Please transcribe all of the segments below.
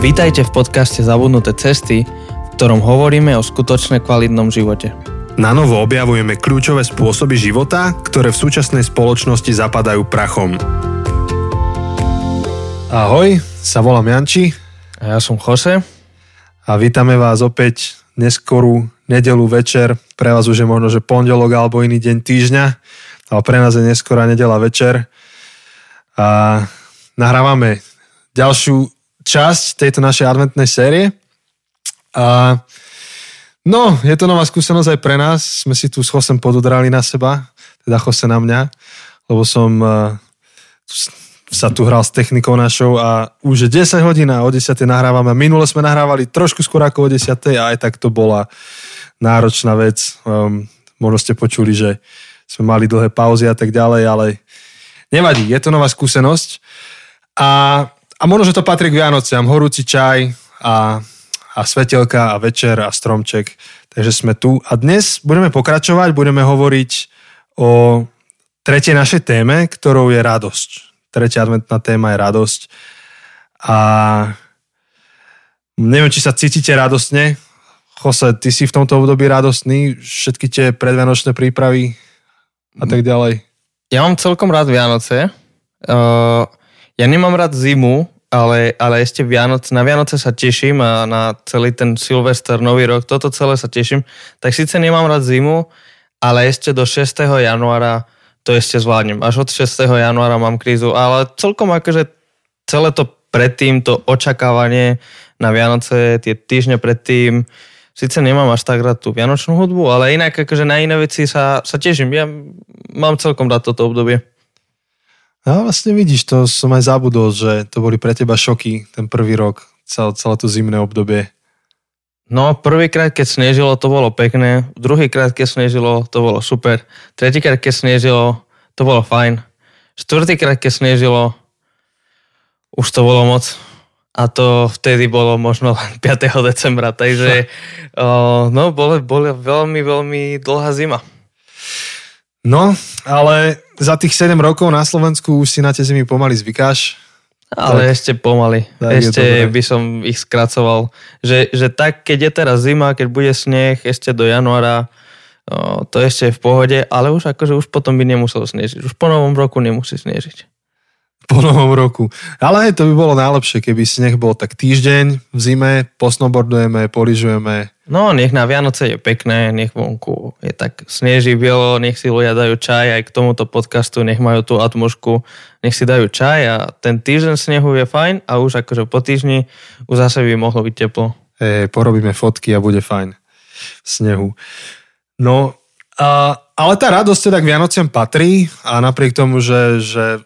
Vítajte v podcaste Zabudnuté cesty, v ktorom hovoríme o skutočne kvalitnom živote. Na novo objavujeme kľúčové spôsoby života, ktoré v súčasnej spoločnosti zapadajú prachom. Ahoj, sa volám Janči. A ja som Jose. A vítame vás opäť neskorú nedelu večer. Pre vás už je možno, že pondelok alebo iný deň týždňa, ale pre nás je neskorá nedela večer. A nahrávame ďalšiu časť tejto našej adventnej série. A no, je to nová skúsenosť aj pre nás. Sme si tu s Chosem pododrali na seba, teda Chose na mňa, lebo som sa tu hral s technikou našou a už je 10 hodín a o 10 nahrávame. Minule sme nahrávali trošku skôr ako o 10 a aj tak to bola náročná vec. Um, možno ste počuli, že sme mali dlhé pauzy a tak ďalej, ale nevadí, je to nová skúsenosť. A a možno, že to patrí k Vianociam. Horúci čaj a, a svetelka a večer a stromček. Takže sme tu. A dnes budeme pokračovať, budeme hovoriť o tretej našej téme, ktorou je radosť. Tretia adventná téma je radosť. A neviem, či sa cítite radostne. Jose, ty si v tomto období radostný? Všetky tie predvianočné prípravy a tak ďalej? Ja mám celkom rád Vianoce. Uh, ja nemám rád zimu, ale, ale ešte Vianoc, na Vianoce sa teším a na celý ten Silvester, Nový rok, toto celé sa teším. Tak síce nemám rád zimu, ale ešte do 6. januára to ešte zvládnem. Až od 6. januára mám krízu, ale celkom akože celé to predtým, to očakávanie na Vianoce, tie týždne predtým, síce nemám až tak rád tú vianočnú hudbu, ale inak akože na iné veci sa, sa teším. Ja mám celkom rád toto obdobie. A vlastne vidíš, to som aj zabudol, že to boli pre teba šoky ten prvý rok, celé, celé to zimné obdobie. No, prvýkrát, keď snežilo, to bolo pekné. Druhýkrát, keď snežilo, to bolo super. Tretíkrát, keď snežilo, to bolo fajn. Štvrtýkrát, keď snežilo, už to bolo moc. A to vtedy bolo možno len 5. decembra, takže no, bola, bola veľmi, veľmi dlhá zima. No, ale za tých 7 rokov na Slovensku už si na tie zimy pomaly zvykáš. Ale tak, ešte pomaly. Ešte by som ich skracoval. Že, že tak, keď je teraz zima, keď bude sneh ešte do januára, o, to ešte je v pohode, ale už akože už potom by nemusel snežiť. Už po novom roku nemusí snežiť po novom roku. Ale to by bolo najlepšie, keby sneh bol tak týždeň v zime, posnowboardujeme, poližujeme. No, nech na Vianoce je pekné, nech vonku je tak sneží bielo, nech si ľudia dajú čaj aj k tomuto podcastu, nech majú tú atmošku, nech si dajú čaj a ten týždeň snehu je fajn a už akože po týždni už zase by mohlo byť teplo. E, porobíme fotky a bude fajn v snehu. No, a, ale tá radosť teda k Vianociam patrí a napriek tomu, že, že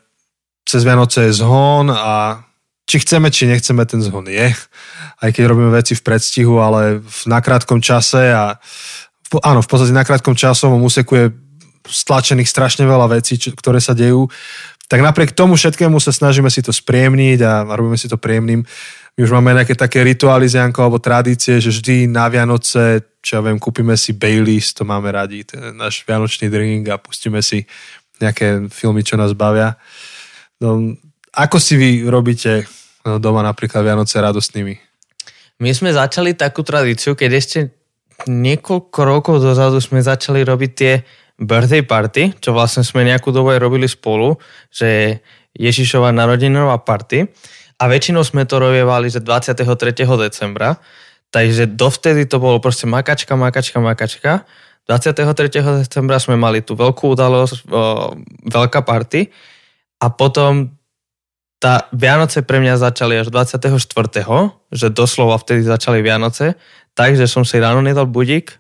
cez Vianoce je zhon a či chceme, či nechceme, ten zhon je. Aj keď robíme veci v predstihu, ale v nakrátkom čase a v, áno, v podstate na krátkom časovom úseku je stlačených strašne veľa vecí, čo, ktoré sa dejú. Tak napriek tomu všetkému sa snažíme si to spriemniť a, robíme si to príjemným. My už máme nejaké také rituály z Janko, alebo tradície, že vždy na Vianoce, čo ja viem, kúpime si Baileys, to máme radi, ten náš vianočný drink a pustíme si nejaké filmy, čo nás bavia. No, ako si vy robíte no, doma napríklad Vianoce radostnými? My sme začali takú tradíciu, keď ešte niekoľko rokov dozadu sme začali robiť tie birthday party, čo vlastne sme nejakú dobu aj robili spolu, že Ježišova narodinová party a väčšinou sme to robievali, že 23. decembra, takže dovtedy to bolo proste makačka, makačka, makačka. 23. decembra sme mali tú veľkú udalosť, o, veľká party a potom tá Vianoce pre mňa začali až 24., že doslova vtedy začali Vianoce, takže som si ráno nedal budík,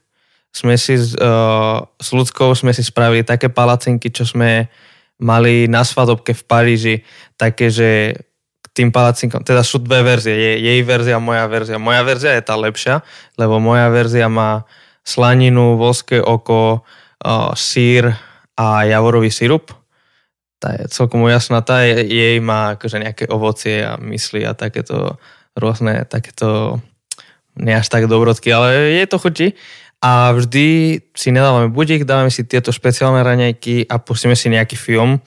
sme si uh, s ľudskou sme si spravili také palacinky, čo sme mali na svadobke v Paríži, také, že k tým palacinkom, teda sú dve verzie, je jej verzia, moja verzia. Moja verzia je tá lepšia, lebo moja verzia má slaninu, voské oko, uh, sír a javorový sirup tá je celkom jasná, tá je, jej má akože nejaké ovocie a mysli a takéto rôzne, takéto nie až tak dobrodky, ale je to chutí. A vždy si nedávame budík, dávame si tieto špeciálne raňajky a pustíme si nejaký film.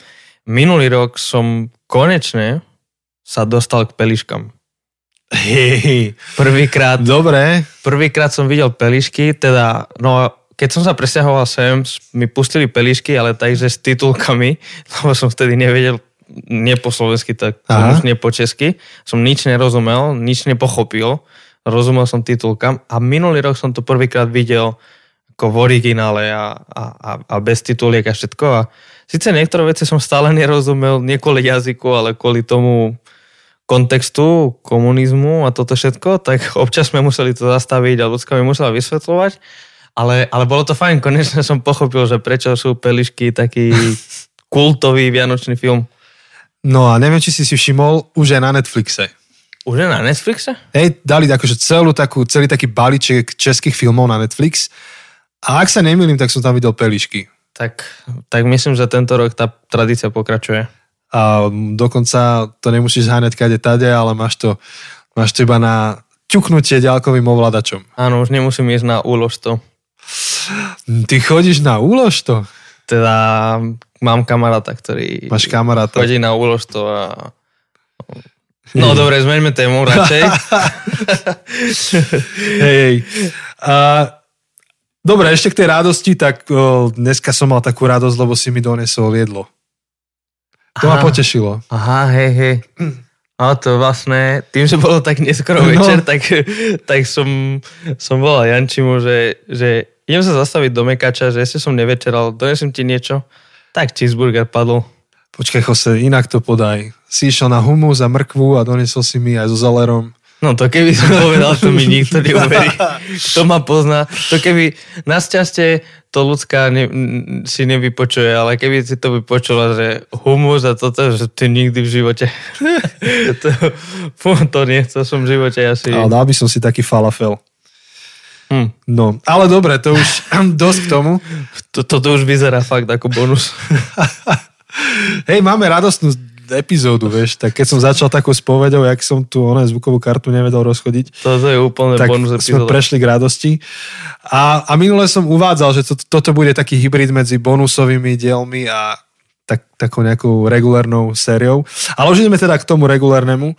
Minulý rok som konečne sa dostal k peliškam. Hej, Prvýkrát, dobre. prvýkrát som videl pelišky, teda, no keď som sa presťahoval sem, mi pustili pelišky, ale takže s titulkami, lebo som vtedy nevedel nie po slovensky, tak už nie po česky. Som nič nerozumel, nič nepochopil. Rozumel som titulkám a minulý rok som to prvýkrát videl ako v originále a, a, a, a bez tituliek a všetko. A síce niektoré veci som stále nerozumel, nie kvôli jazyku, ale kvôli tomu kontextu komunizmu a toto všetko, tak občas sme museli to zastaviť a ľudská mi musela vysvetľovať. Ale, ale bolo to fajn, konečne som pochopil, že prečo sú Pelišky taký kultový vianočný film. No a neviem, či si si všimol, už je na Netflixe. Už je na Netflixe? Hej, dali akože celú takú, celý taký balíček českých filmov na Netflix. A ak sa nemýlim, tak som tam videl Pelišky. Tak, tak myslím, že tento rok tá tradícia pokračuje. A dokonca to nemusíš zháňať kade tade, ale máš to, máš to iba na ťuknutie ďalkovým ovládačom. Áno, už nemusím ísť na úlož to. Ty chodíš na úlož to? Teda mám kamaráta, ktorý Máš kamaráta. chodí na úlož to a... No dobre, zmeňme tému radšej. Hej, hej. A, dobre, ešte k tej radosti, tak o, dneska som mal takú radosť, lebo si mi donesol jedlo. To ma Aha. potešilo. Aha, hej, hej. A to vlastne, tým, že bolo tak neskoro No. večer, tak, tak som, som volal Jančimu, že, že idem sa zastaviť do Mekača, že ešte som nevečeral, donesem ti niečo. Tak cheeseburger padol. Počkaj, Jose, inak to podaj. Si išiel na humus a mrkvu a donesol si mi aj so zalerom. No to keby som povedal, to mi nikto neuverí. Kto ma pozná, to keby našťastie to ľudská ne, si nevypočuje, ale keby si to vypočula, že humus a toto, že ty nikdy v živote. to, to nechcel som v živote asi. Ale dal by som si taký falafel. Hm. No, ale dobre, to už dosť k tomu. To, toto už vyzerá fakt ako bonus. Hej, máme radostnú epizódu, vieš, tak keď som začal takou spovedou, jak som tu ona zvukovú kartu nevedel rozchodiť, Toto je úplne tak bonus sme epizóda. prešli k radosti. A, a minule som uvádzal, že to, toto bude taký hybrid medzi bonusovými dielmi a tak, takou nejakou regulárnou sériou. Ale už ideme teda k tomu regulárnemu.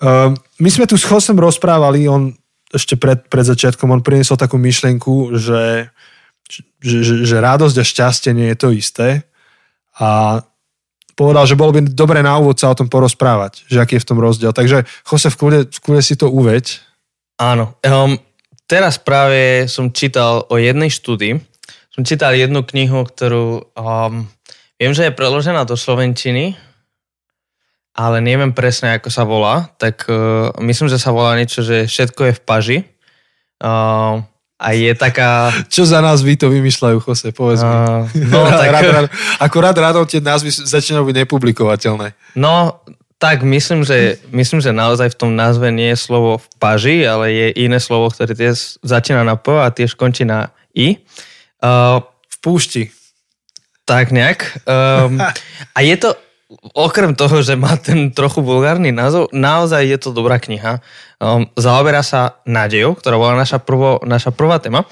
Uh, my sme tu s Chosem rozprávali, on ešte pred, pred začiatkom, on priniesol takú myšlienku, že, že, že, že radosť a šťastie nie je to isté. A povedal, že bolo by dobre na úvod sa o tom porozprávať, že aký je v tom rozdiel. Takže Jose, v kľude, v kľude si to uveď. Áno. Um, teraz práve som čítal o jednej štúdii. Som čítal jednu knihu, ktorú um, viem, že je preložená do slovenčiny, ale neviem presne, ako sa volá. Tak uh, myslím, že sa volá niečo, že všetko je v paži. Uh, a je taká... Čo za nás vy to vymýšľajú, Jose, povedz mi. Uh, no, tak, rád, rád, akurát rádom tie názvy začínajú byť nepublikovateľné. No, tak myslím že, myslím, že naozaj v tom názve nie je slovo v paži, ale je iné slovo, ktoré tiež začína na P a tiež končí na I. Uh, V púšti. tak nejak. Um, a je to, okrem toho, že má ten trochu vulgárny názov, naozaj je to dobrá kniha. Um, zaoberá sa nádejou, ktorá bola naša, prvo, naša prvá téma.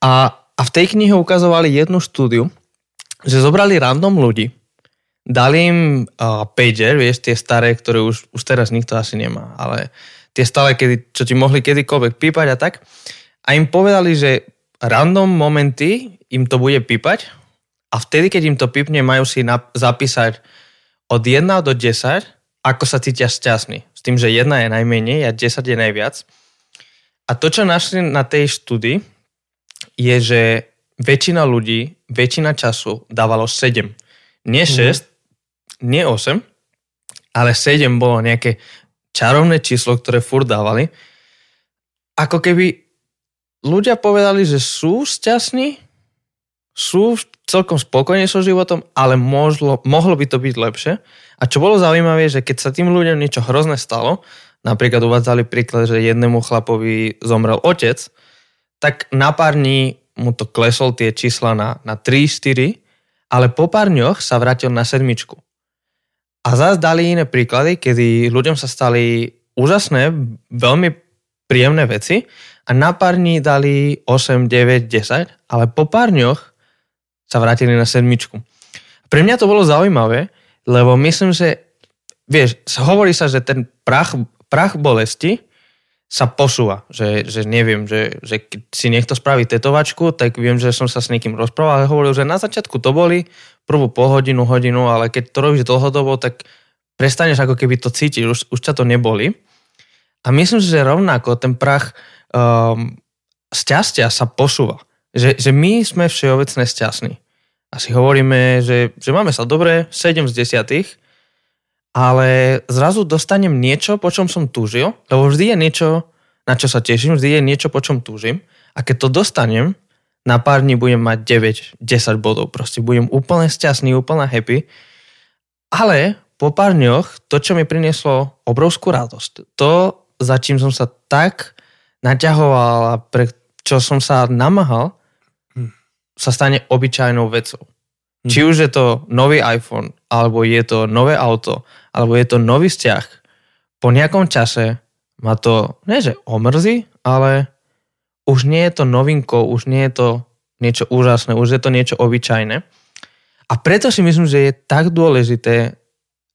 A, a v tej knihe ukazovali jednu štúdiu, že zobrali random ľudí, dali im uh, pager, vieš, tie staré, ktoré už, už teraz nikto asi nemá, ale tie stále, kedy, čo ti mohli kedykoľvek pípať a tak. A im povedali, že random momenty im to bude pípať a vtedy, keď im to pípne, majú si nap- zapísať od 1 do 10, ako sa cítia šťastný. S tým, že 1 je najmenej a 10 je najviac. A to, čo našli na tej štúdii, je, že väčšina ľudí, väčšina času dávalo 7. Nie 6, nie 8, ale 7 bolo nejaké čarovné číslo, ktoré furt dávali. Ako keby ľudia povedali, že sú šťastní, sú celkom spokojní so životom, ale možlo, mohlo by to byť lepšie. A čo bolo zaujímavé, že keď sa tým ľuďom niečo hrozné stalo, napríklad uvádzali príklad, že jednému chlapovi zomrel otec, tak na pár dní mu to klesol tie čísla na, na 3-4, ale po pár dňoch sa vrátil na sedmičku. A zase dali iné príklady, kedy ľuďom sa stali úžasné, veľmi príjemné veci a na pár dní dali 8, 9, 10, ale po pár dňoch sa vrátili na sedmičku. Pre mňa to bolo zaujímavé, lebo myslím, že vieš, hovorí sa, že ten prach, prach bolesti sa posúva. Že, že neviem, že, že keď si niekto spraví tetovačku, tak viem, že som sa s niekým rozprával a hovoril, že na začiatku to boli prvú pol hodinu, hodinu, ale keď to robíš dlhodobo, tak prestaneš ako keby to cítiť, už, už ťa to neboli. A myslím že rovnako ten prach um, šťastia sa posúva. Že, že my sme všeobecne šťastní. A si hovoríme, že, že máme sa dobre, 7 z 10, ale zrazu dostanem niečo, po čom som túžil, lebo vždy je niečo, na čo sa teším, vždy je niečo, po čom túžim. A keď to dostanem, na pár dní budem mať 9-10 bodov. Proste budem úplne šťastný, úplne happy. Ale po pár dňoch to, čo mi prinieslo obrovskú radosť, to, za čím som sa tak naťahoval a pre čo som sa namáhal. Sa stane obyčajnou vecou. Hm. Či už je to nový iPhone, alebo je to nové auto, alebo je to nový vzťah, po nejakom čase ma to, nie že omrzí, ale už nie je to novinko, už nie je to niečo úžasné, už je to niečo obyčajné. A preto si myslím, že je tak dôležité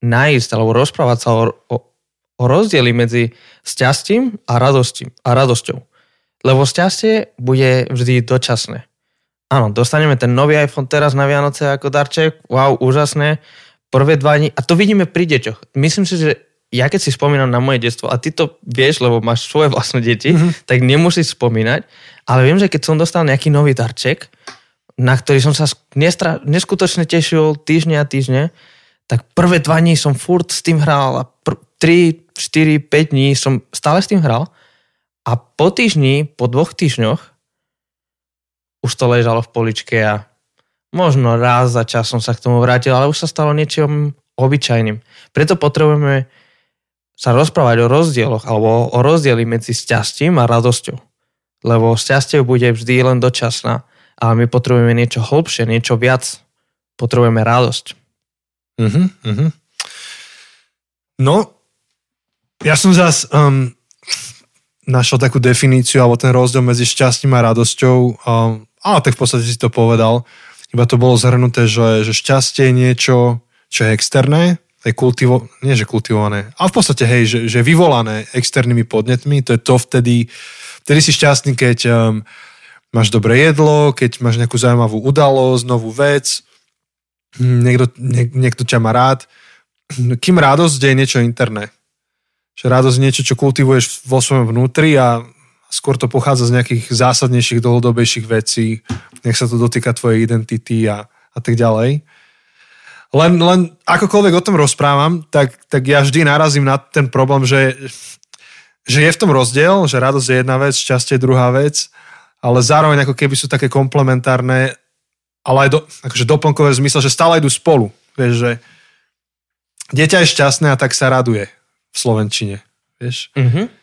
nájsť alebo rozprávať sa o, o, o rozdieli medzi šťastím a, radostím, a radosťou. Lebo šťastie bude vždy dočasné. Áno, dostaneme ten nový iPhone teraz na Vianoce ako darček, wow, úžasné, prvé dva dní, a to vidíme pri deťoch. Myslím si, že ja keď si spomínam na moje detstvo, a ty to vieš, lebo máš svoje vlastné deti, mm-hmm. tak nemusíš spomínať, ale viem, že keď som dostal nejaký nový darček, na ktorý som sa nestra- neskutočne tešil týždňa a týždne, tak prvé dva dní som furt s tým hral a pr- 3, 4, 5 dní som stále s tým hral. A po týždni, po dvoch týždňoch už to ležalo v poličke a Možno raz za čas som sa k tomu vrátil, ale už sa stalo niečím obyčajným. Preto potrebujeme sa rozprávať o rozdieloch alebo o rozdieli medzi šťastím a radosťou. Lebo šťastie bude vždy len dočasná, ale my potrebujeme niečo hlbšie, niečo viac. Potrebujeme radosť. Uh-huh, uh-huh. No, ja som zás um, našiel takú definíciu alebo ten rozdiel medzi šťastím a radosťou. Um, ale tak v podstate si to povedal iba to bolo zhrnuté, že, že šťastie je niečo, čo je externé, je kultivo, nie že kultivované, ale v podstate hej, že, že vyvolané externými podnetmi, to je to vtedy, vtedy si šťastný, keď um, máš dobré jedlo, keď máš nejakú zaujímavú udalosť, novú vec, niekto, nie, niekto ťa má rád. Kým radosť je niečo interné. Že radosť je niečo, čo kultivuješ vo svojom vnútri a skôr to pochádza z nejakých zásadnejších, dlhodobejších vecí, nech sa to dotýka tvojej identity a, a tak ďalej. Len, len akokoľvek o tom rozprávam, tak, tak ja vždy narazím na ten problém, že, že je v tom rozdiel, že radosť je jedna vec, šťastie je druhá vec, ale zároveň ako keby sú také komplementárne, ale aj do, akože doplnkové v zmysle, že stále idú spolu. Vieš, že dieťa je šťastné a tak sa raduje v Slovenčine. Vieš? Mm-hmm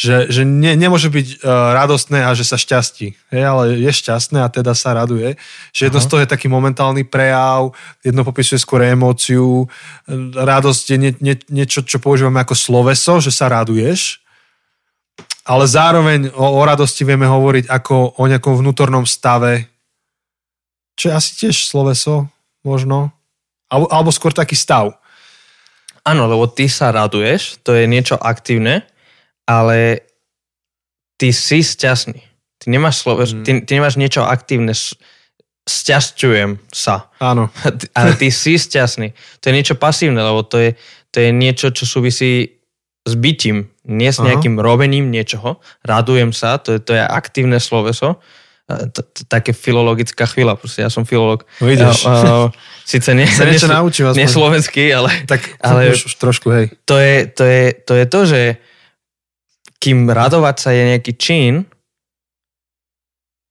že, že ne, nemôže byť uh, radostné a že sa šťastí, je, ale je šťastné a teda sa raduje. Že jedno Aha. z toho je taký momentálny prejav, jedno popisuje skôr emóciu, radosť je nie, nie, niečo, čo používame ako sloveso, že sa raduješ, ale zároveň o, o radosti vieme hovoriť ako o nejakom vnútornom stave, čo je asi tiež sloveso, možno, alebo, alebo skôr taký stav. Áno, lebo ty sa raduješ, to je niečo aktívne, ale ty si šťastný. Ty nemáš, slovo, mm. ty, ty nemáš niečo aktívne. Sťažťujem sa. Áno. Ale ty si šťastný. To je niečo pasívne, lebo to je, to je niečo, čo súvisí s bytím, nie s nejakým Aha. robením niečoho. Radujem sa, to je, to je aktívne sloveso. Také filologická chvíľa, proste ja som filolog. No ideš. Uh, uh, Sice nie, sa niečo naučím. Nie slovenský, ale... Tak ale už, už trošku, hej. To je to, je, to, je to že kým radovať sa je nejaký čin,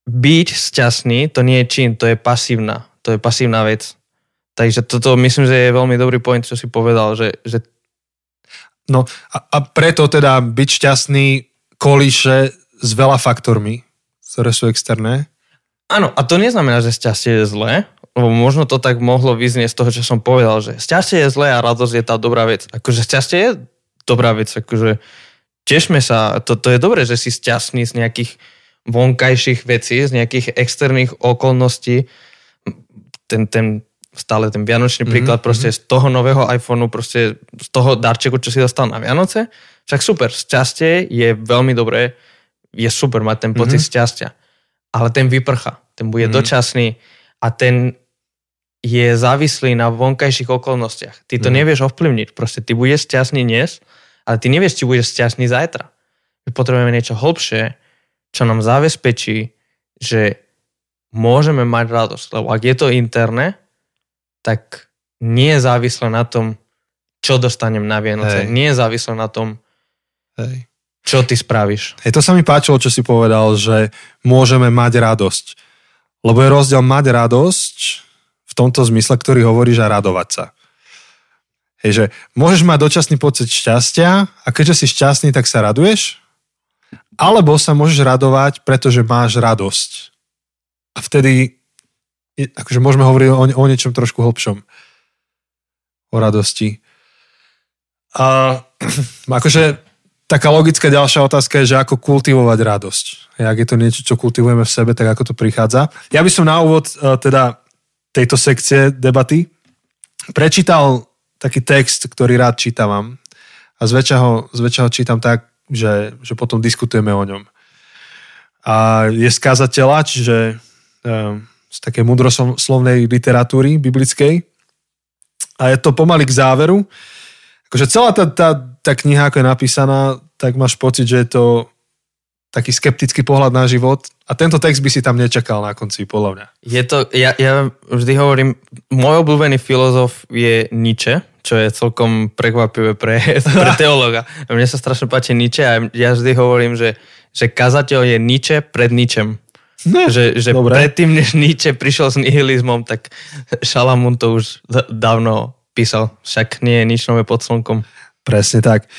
byť šťastný, to nie je čin, to je pasívna. To je pasívna vec. Takže toto myslím, že je veľmi dobrý point, čo si povedal, že... že... No a, a preto teda byť šťastný kolíše s veľa faktormi, ktoré sú externé. Áno, a to neznamená, že šťastie je zlé, lebo možno to tak mohlo vyznieť z toho, čo som povedal, že šťastie je zlé a radosť je tá dobrá vec. Akože šťastie je dobrá vec, akože tešme sa, to, to je dobré, že si šťastný z nejakých vonkajších vecí, z nejakých externých okolností. Ten, ten stále ten vianočný Mhm, príklad, proste z toho nového iPhoneu, proste z toho darčeku, čo si dostal na Vianoce, však super, šťastie je veľmi dobré, je super mať ten Mhm. pocit šťastia, ale ten vyprcha, ten bude dočasný a ten je závislý na vonkajších okolnostiach. Ty to Mhm. nevieš ovplyvniť, proste ty budeš šťastný dnes, ale ty nevieš, či budeš šťastný zajtra. My potrebujeme niečo hlbšie, čo nám zabezpečí, že môžeme mať radosť. Lebo ak je to interné, tak nie je závislé na tom, čo dostanem na Vianoce. Hej. Nie je závislé na tom, Hej. čo ty spravíš. Hej, to sa mi páčilo, čo si povedal, že môžeme mať radosť. Lebo je rozdiel mať radosť v tomto zmysle, ktorý hovoríš a radovať sa. Hej, že môžeš mať dočasný pocit šťastia a keďže si šťastný, tak sa raduješ. Alebo sa môžeš radovať, pretože máš radosť. A vtedy akože môžeme hovoriť o, o niečom trošku hlbšom. O radosti. A akože taká logická ďalšia otázka je, že ako kultivovať radosť. Ak je to niečo, čo kultivujeme v sebe, tak ako to prichádza. Ja by som na úvod eh, teda tejto sekcie debaty prečítal taký text, ktorý rád čítam a zväčša ho, zväčša ho čítam tak, že, že potom diskutujeme o ňom. A je z kazateľa, čiže um, z také mudroslovnej literatúry biblickej. A je to pomaly k záveru. Akože celá tá, tá, tá kniha, ako je napísaná, tak máš pocit, že je to taký skeptický pohľad na život. A tento text by si tam nečakal na konci, podľa mňa. Je to, ja, ja vždy hovorím, môj obľúbený filozof je Nietzsche, čo je celkom prekvapivé pre, pre teológa. Mne sa strašne páči Nietzsche a ja vždy hovorím, že, že kazateľ je Nietzsche pred Ničem. Ne, Že, že dobre. predtým, než Nietzsche prišiel s nihilizmom, tak Šalamún to už dávno písal. Však nie je nič nové pod slnkom. Presne tak.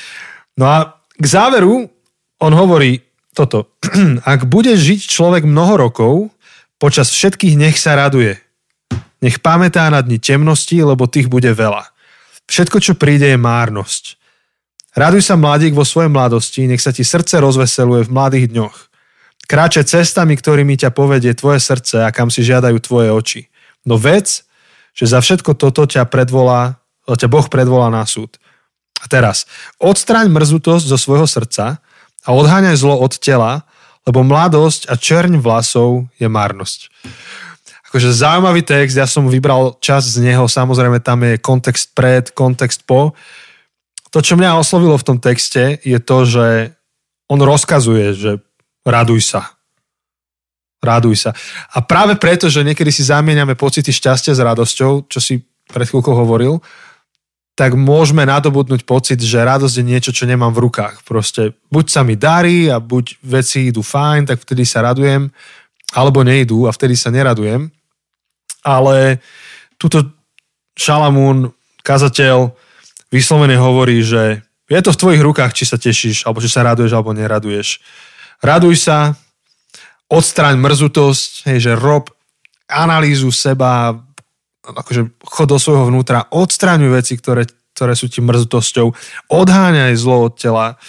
No a k záveru on hovorí toto. Ak bude žiť človek mnoho rokov, počas všetkých nech sa raduje. Nech pamätá na dni temnosti, lebo tých bude veľa. Všetko, čo príde, je márnosť. Raduj sa, mladík, vo svojej mladosti, nech sa ti srdce rozveseluje v mladých dňoch. Kráče cestami, ktorými ťa povedie tvoje srdce a kam si žiadajú tvoje oči. No vec, že za všetko toto ťa predvolá, ťa Boh predvolá na súd. A teraz, odstraň mrzutosť zo svojho srdca a odháňaj zlo od tela, lebo mladosť a čerň vlasov je marnosť. Akože zaujímavý text, ja som vybral čas z neho, samozrejme tam je kontext pred, kontext po. To, čo mňa oslovilo v tom texte, je to, že on rozkazuje, že raduj sa. Raduj sa. A práve preto, že niekedy si zamieňame pocity šťastia s radosťou, čo si pred chvíľkou hovoril, tak môžeme nadobudnúť pocit, že radosť je niečo, čo nemám v rukách. Proste buď sa mi darí a buď veci idú fajn, tak vtedy sa radujem, alebo neidú a vtedy sa neradujem. Ale tuto Šalamún, kazateľ, vyslovene hovorí, že je to v tvojich rukách, či sa tešíš, alebo či sa raduješ, alebo neraduješ. Raduj sa, odstraň mrzutosť, hej, že rob analýzu seba, akože chod do svojho vnútra, odstraňuj veci, ktoré, ktoré sú ti mrzutosťou, odháňaj zlo od tela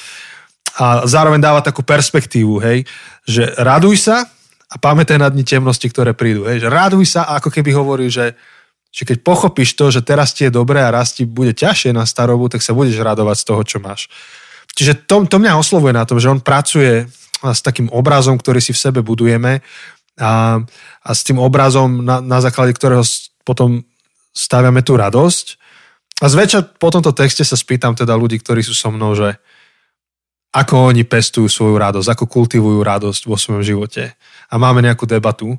a zároveň dáva takú perspektívu, hej, že raduj sa a pamätaj na dni temnosti, ktoré prídu. Hej, že sa ako keby hovorí, že, že keď pochopíš to, že teraz ti je dobré a raz ti bude ťažšie na starobu, tak sa budeš radovať z toho, čo máš. Čiže to, to mňa oslovuje na tom, že on pracuje s takým obrazom, ktorý si v sebe budujeme a, a s tým obrazom, na, na základe ktorého potom staviame tú radosť. A zväčša po tomto texte sa spýtam teda ľudí, ktorí sú so mnou, že ako oni pestujú svoju radosť, ako kultivujú radosť vo svojom živote. A máme nejakú debatu.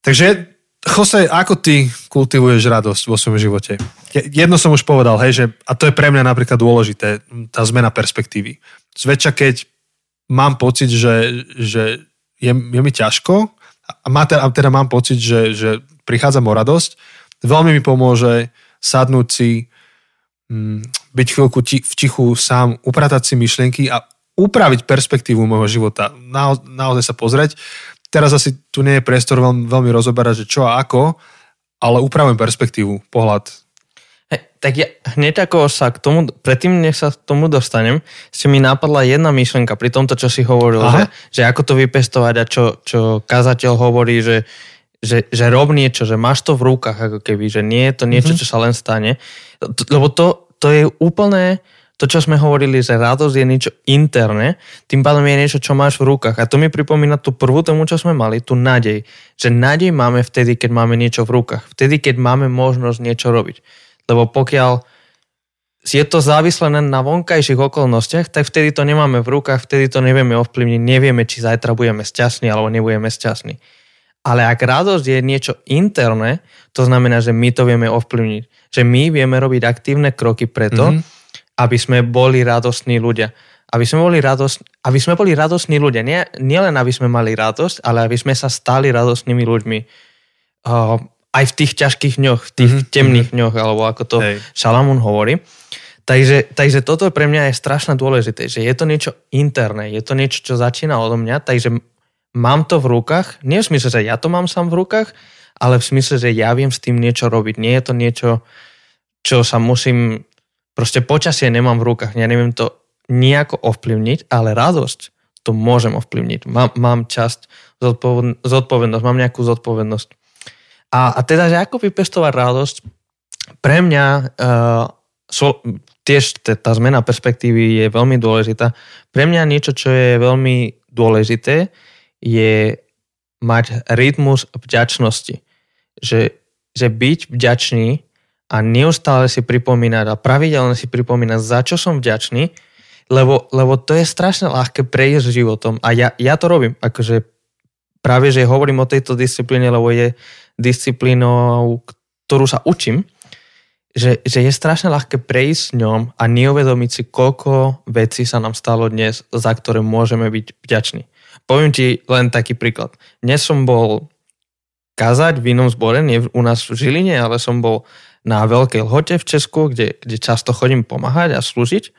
Takže, Jose, ako ty kultivuješ radosť vo svojom živote? Je- Jedno som už povedal, hej, že, a to je pre mňa napríklad dôležité, tá zmena perspektívy. Zväčša, keď mám pocit, že, že je, je mi ťažko a má teda, a teda mám pocit, že, že prichádzam o radosť, veľmi mi pomôže sadnúť si, mm, byť chvíľku v tichu sám, upratať si myšlienky a upraviť perspektívu môjho života. Nao, naozaj sa pozrieť. Teraz asi tu nie je priestor veľmi, veľmi rozoberať, že čo a ako, ale upravujem perspektívu, pohľad. Hej, tak ja hneď ako sa k tomu, predtým než sa k tomu dostanem, si mi napadla jedna myšlenka pri tomto, čo si hovoril, Aha. že, že ako to vypestovať a čo, čo kazateľ hovorí, že, že, že rob niečo, že máš to v rukách, ako keby, že nie je to niečo, mm-hmm. čo sa len stane. Lebo to, to je úplne to, čo sme hovorili, že radosť je niečo interné, tým pádom je niečo, čo máš v rukách. A to mi pripomína tú prvú tému, čo sme mali, tú nádej. Že nádej máme vtedy, keď máme niečo v rukách. Vtedy, keď máme možnosť niečo robiť. Lebo pokiaľ je to závislé na vonkajších okolnostiach, tak vtedy to nemáme v rukách, vtedy to nevieme ovplyvniť, nevieme, či zajtra budeme šťastní alebo nebudeme šťastní. Ale ak radosť je niečo interné, to znamená, že my to vieme ovplyvniť. Že my vieme robiť aktívne kroky preto, mm-hmm aby sme boli radostní ľudia. Aby sme boli, radosť, aby sme boli radostní ľudia. Nie, nie len aby sme mali radosť, ale aby sme sa stali radostnými ľuďmi. Uh, aj v tých ťažkých dňoch, v tých mm-hmm. temných dňoch, alebo ako to Hej. Šalamún hovorí. Takže, takže toto pre mňa je strašne dôležité, že je to niečo interné, je to niečo, čo začína odo mňa, takže mám to v rukách, nie v smysle, že ja to mám sám v rukách, ale v smysle, že ja viem s tým niečo robiť. Nie je to niečo, čo sa musím Proste počasie nemám v rukách, ja neviem to nejako ovplyvniť, ale radosť to môžem ovplyvniť. Mám, mám časť, zodpovednosť, mám nejakú zodpovednosť. A, a teda, že ako vypestovať radosť, pre mňa uh, so, tiež tá zmena perspektívy je veľmi dôležitá. Pre mňa niečo, čo je veľmi dôležité, je mať rytmus vďačnosti. Že, že byť vďačný a neustále si pripomínať a pravidelne si pripomínať, za čo som vďačný, lebo, lebo to je strašne ľahké prejsť životom a ja, ja to robím, akože práve, že hovorím o tejto disciplíne, lebo je disciplínou, ktorú sa učím, že, že je strašne ľahké prejsť s ňom a neuvedomiť si, koľko vecí sa nám stalo dnes, za ktoré môžeme byť vďační. Poviem ti len taký príklad. Dnes som bol kazať v inom zbore, nie u nás v Žiline, ale som bol na Veľkej Lhote v Česku, kde, kde často chodím pomáhať a slúžiť.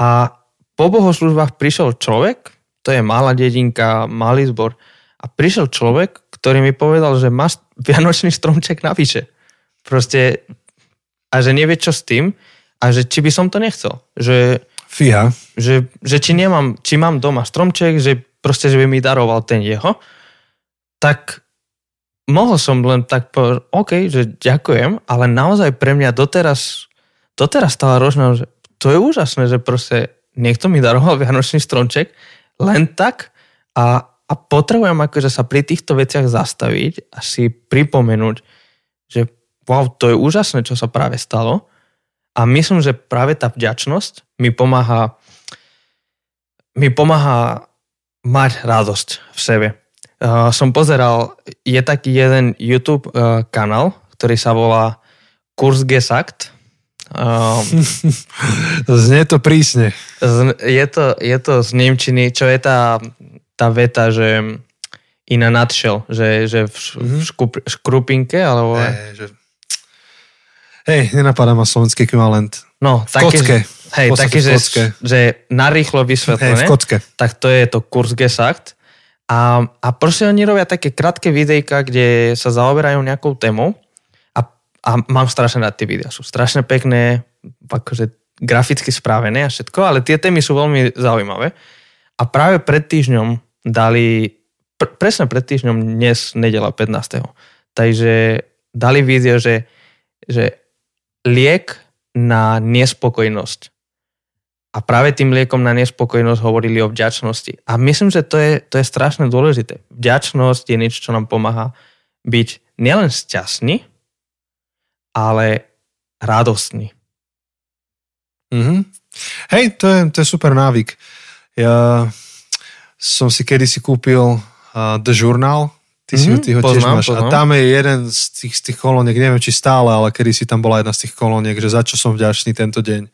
A po bohoslužbách prišiel človek, to je malá dedinka, malý zbor, a prišiel človek, ktorý mi povedal, že má vianočný stromček navyše. Proste, a že nevie čo s tým, a že či by som to nechcel. Že, Fíha. Že, že či, nemám, či mám doma stromček, že proste, že by mi daroval ten jeho, tak mohol som len tak povedať, OK, že ďakujem, ale naozaj pre mňa doteraz, doteraz stala rožná, že to je úžasné, že proste niekto mi daroval Vianočný stromček len tak a, a potrebujem akože sa pri týchto veciach zastaviť a si pripomenúť, že wow, to je úžasné, čo sa práve stalo. A myslím, že práve tá vďačnosť mi pomáha mi pomáha mať radosť v sebe uh, som pozeral, je taký jeden YouTube uh, kanál, ktorý sa volá Kurs Gesagt. Um, Znie to prísne. Je to, je to z Nemčiny, čo je tá, tá veta, že in a nutshell, že, že v, mm-hmm. v mhm. škup, škrupinke, alebo... Hey, že... Hej, nenapadá ma slovenský ekvivalent. No, v také, kocke. Hej, také, že, že narýchlo vysvetlené. Hej, v kocke. Tak to je to Kurs Gesagt. A, a proste oni robia také krátke videjka, kde sa zaoberajú nejakou témou a, a mám strašne rád tie videá. Sú strašne pekné, akože graficky správené a všetko, ale tie témy sú veľmi zaujímavé. A práve pred týždňom dali, pr- presne pred týždňom, dnes nedela 15. Takže dali video, že, že liek na nespokojnosť a práve tým liekom na nespokojnosť hovorili o vďačnosti. A myslím, že to je, to je strašne dôležité. Vďačnosť je niečo, čo nám pomáha byť nielen šťastný, ale radostný. Mm-hmm. Hej, to je, to je super návyk. Ja som si kedysi kúpil uh, The Journal, ty mm-hmm, si ho, ty ho poznám, tiež máš. Poznám. A tam je jeden z tých, z tých kolóniek, neviem či stále, ale kedy si tam bola jedna z tých kolóniek, že za čo som vďačný tento deň.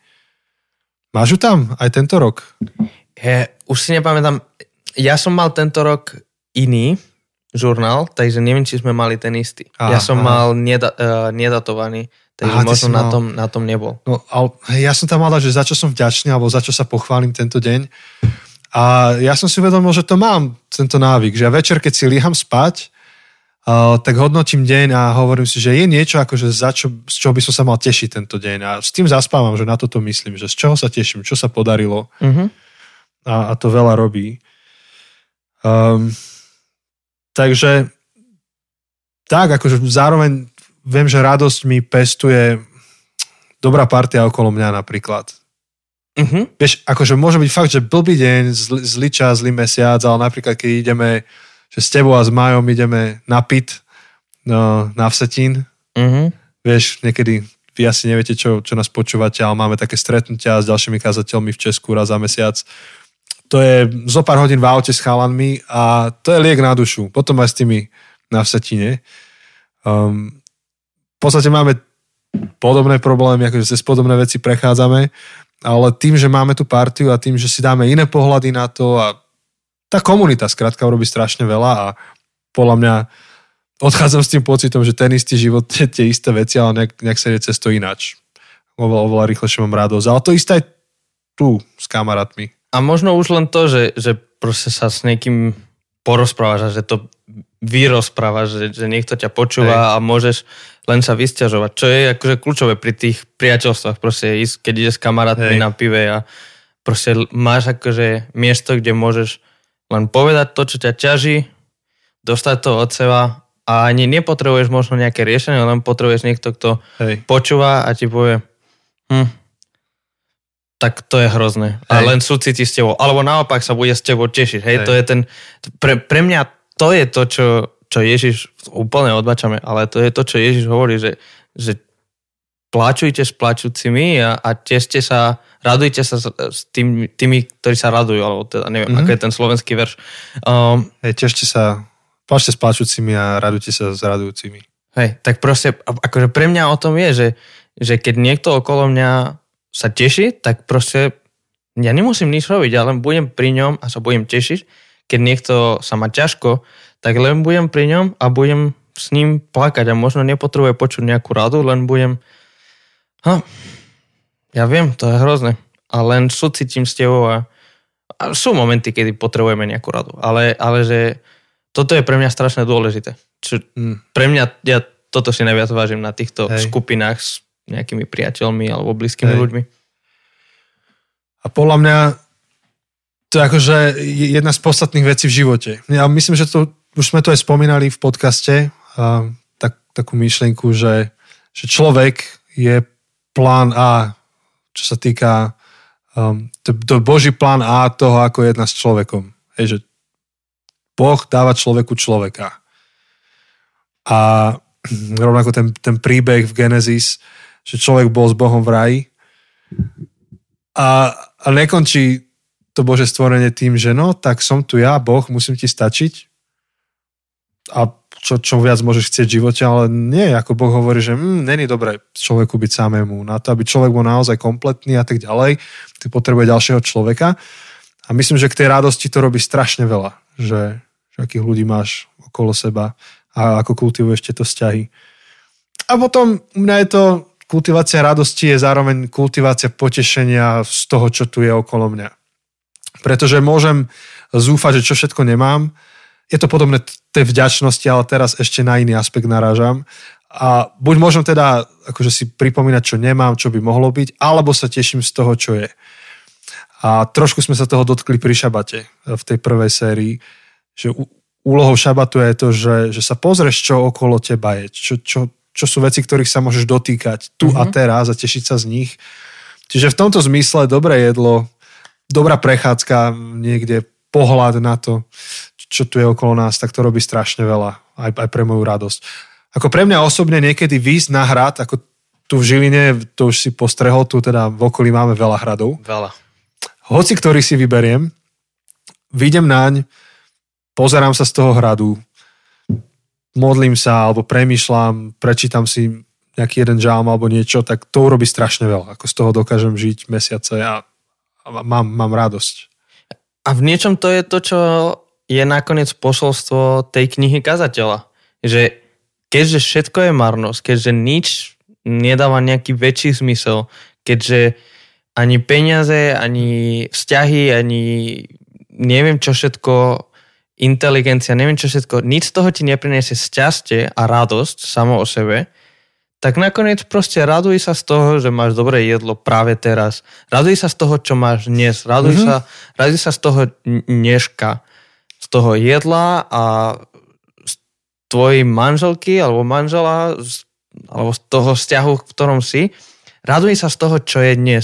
Máš ju tam aj tento rok? He, už si nepamätám. Ja som mal tento rok iný žurnál, takže neviem, či sme mali ten istý. Aha, ja som aha. mal neda, uh, nedatovaný, takže aha, možno na, mal... tom, na tom nebol. No, ale ja som tam mal že za čo som vďačný, alebo za čo sa pochválim tento deň. A ja som si uvedomil, že to mám, tento návyk, že ja večer, keď si líham spať, tak hodnotím deň a hovorím si, že je niečo, akože za čo, z čoho by som sa mal tešiť tento deň. A s tým zaspávam, že na toto myslím, že z čoho sa teším, čo sa podarilo. Uh-huh. A, a to veľa robí. Um, takže tak, akože zároveň viem, že radosť mi pestuje dobrá partia okolo mňa napríklad. Uh-huh. Vieš, akože môže byť fakt, že blbý deň, zl- zlý čas, zlý mesiac, ale napríklad keď ideme, že s tebou a s Majom ideme na pit, no, na Vsetín, Uh-huh. vieš, niekedy vy asi neviete, čo, čo nás počúvate, ale máme také stretnutia s ďalšími kazateľmi v Česku raz za mesiac. To je zo pár hodín v aute s chalanmi a to je liek na dušu. Potom aj s tými na Vsetine. Um, v podstate máme podobné problémy, akože cez podobné veci prechádzame, ale tým, že máme tú partiu a tým, že si dáme iné pohľady na to a tá komunita skrátka urobí strašne veľa a podľa mňa odchádzam s tým pocitom, že ten istý život, tie, isté veci, ale nejak, nejak sa ide cez to ináč. Oveľa, oveľa rýchlejšie mám radosť. Ale to isté aj tu s kamarátmi. A možno už len to, že, že proste sa s niekým porozprávaš a že to vyrozprávaš, že, že niekto ťa počúva Hej. a môžeš len sa vysťažovať. Čo je akože kľúčové pri tých priateľstvách. Proste ísť, keď ideš s kamarátmi Hej. na pive a proste máš akože miesto, kde môžeš len povedať to, čo ťa ťaží, dostať to od seba a ani nepotrebuješ možno nejaké riešenie, len potrebuješ niekto, kto Hej. počúva a ti povie hm, tak to je hrozné. A Hej. len súciti s tebou. Alebo naopak sa bude s tebou tešiť. Hej, Hej. to je ten... Pre, pre mňa to je to, čo, čo Ježiš, úplne odbačame, ale to je to, čo Ježiš hovorí, že, že pláčujte s plačúcimi a, a tešte sa, radujte sa s, tým, tými, ktorí sa radujú, alebo teda neviem, mm-hmm. ako je ten slovenský verš. Um, Hej, tešte sa, plačte s plačúcimi a radujte sa s radujúcimi. Hej, tak proste, akože pre mňa o tom je, že, že keď niekto okolo mňa sa teší, tak proste ja nemusím nič robiť, ja len budem pri ňom a sa budem tešiť. Keď niekto sa má ťažko, tak len budem pri ňom a budem s ním plakať a možno nepotrebuje počuť nejakú radu, len budem ha, ja viem, to je hrozné. A len súcitím s tebou a, a sú momenty, kedy potrebujeme nejakú radu. Ale, ale že toto je pre mňa strašne dôležité. Čo, Mm. pre mňa, ja toto si najviac vážim na týchto Hej. skupinách s nejakými priateľmi alebo blízkymi Hej. ľuďmi. A podľa mňa to je akože jedna z podstatných vecí v živote. Ja myslím, že to, už sme to aj spomínali v podcaste, a tak, takú myšlienku, že, že človek je plán A, čo sa týka um, to, to Boží plán A toho, ako jedna s človekom. Hej, že Boh dáva človeku človeka. A rovnako ten, ten príbeh v Genesis, že človek bol s Bohom v raji a, a nekončí to Bože stvorenie tým, že no, tak som tu ja, Boh, musím ti stačiť a čo, čo viac môžeš chcieť v živote, ale nie, ako Boh hovorí, že hm, není dobré človeku byť samému. Na to, aby človek bol naozaj kompletný a tak ďalej, ty potrebuje ďalšieho človeka. A myslím, že k tej radosti to robí strašne veľa, že, že akých ľudí máš okolo seba a ako kultivuješ tieto vzťahy. A potom u mňa je to, kultivácia radosti je zároveň kultivácia potešenia z toho, čo tu je okolo mňa. Pretože môžem zúfať, že čo všetko nemám. Je to podobné tej vďačnosti, ale teraz ešte na iný aspekt narážam. A buď môžem teda akože si pripomínať, čo nemám, čo by mohlo byť, alebo sa teším z toho, čo je. A trošku sme sa toho dotkli pri šabate v tej prvej sérii, že úlohou šabatu je to, že, že sa pozrieš, čo okolo teba je, čo, čo, čo sú veci, ktorých sa môžeš dotýkať tu a Mhm. teraz a tešiť sa z nich. Čiže v tomto zmysle dobré jedlo, dobrá prechádzka niekde, pohľad na to, čo tu je okolo nás, tak to robí strašne veľa. Aj, aj pre moju radosť. Ako pre mňa osobne niekedy výjsť na hrad, ako tu v Žiline, to už si postrehol, tu teda v okolí máme veľa hradov. Veľa. Hoci ktorý si vyberiem, vidím naň, pozerám sa z toho hradu, modlím sa alebo premýšľam, prečítam si nejaký jeden žalm alebo niečo, tak to urobí strašne veľa. Ako z toho dokážem žiť mesiace a, a mám, mám radosť. A v niečom to je to, čo je nakoniec posolstvo tej knihy kazateľa. Že keďže všetko je marnosť, keďže nič nedáva nejaký väčší zmysel, keďže ani peniaze, ani vzťahy, ani neviem čo všetko, inteligencia, neviem čo všetko, nič z toho ti nepriniesie šťastie a radosť samo o sebe, tak nakoniec proste raduj sa z toho, že máš dobré jedlo práve teraz. Raduj sa z toho, čo máš dnes. Raduj, mm-hmm. sa, raduj sa z toho dneška. Z toho jedla a z tvojej manželky alebo manžela, alebo z toho vzťahu, v ktorom si, raduj sa z toho, čo je dnes.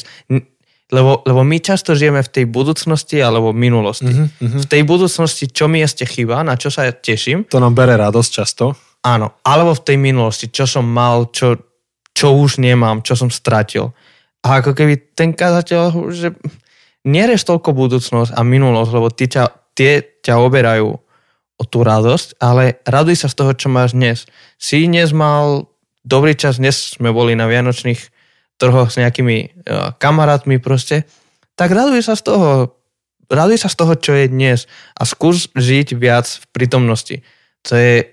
Lebo, lebo my často žijeme v tej budúcnosti alebo minulosti. Mm-hmm. V tej budúcnosti, čo mi ešte chýba, na čo sa teším. To nám bere radosť často. Áno, alebo v tej minulosti, čo som mal, čo, čo už nemám, čo som stratil. A ako keby ten kazateľ, že nereš toľko budúcnosť a minulosť, lebo ty ťa, tie ťa oberajú o tú radosť, ale raduj sa z toho, čo máš dnes. Si dnes mal dobrý čas, dnes sme boli na Vianočných trhoch s nejakými uh, kamarátmi proste, tak raduj sa z toho, raduj sa z toho, čo je dnes a skús žiť viac v prítomnosti. To je,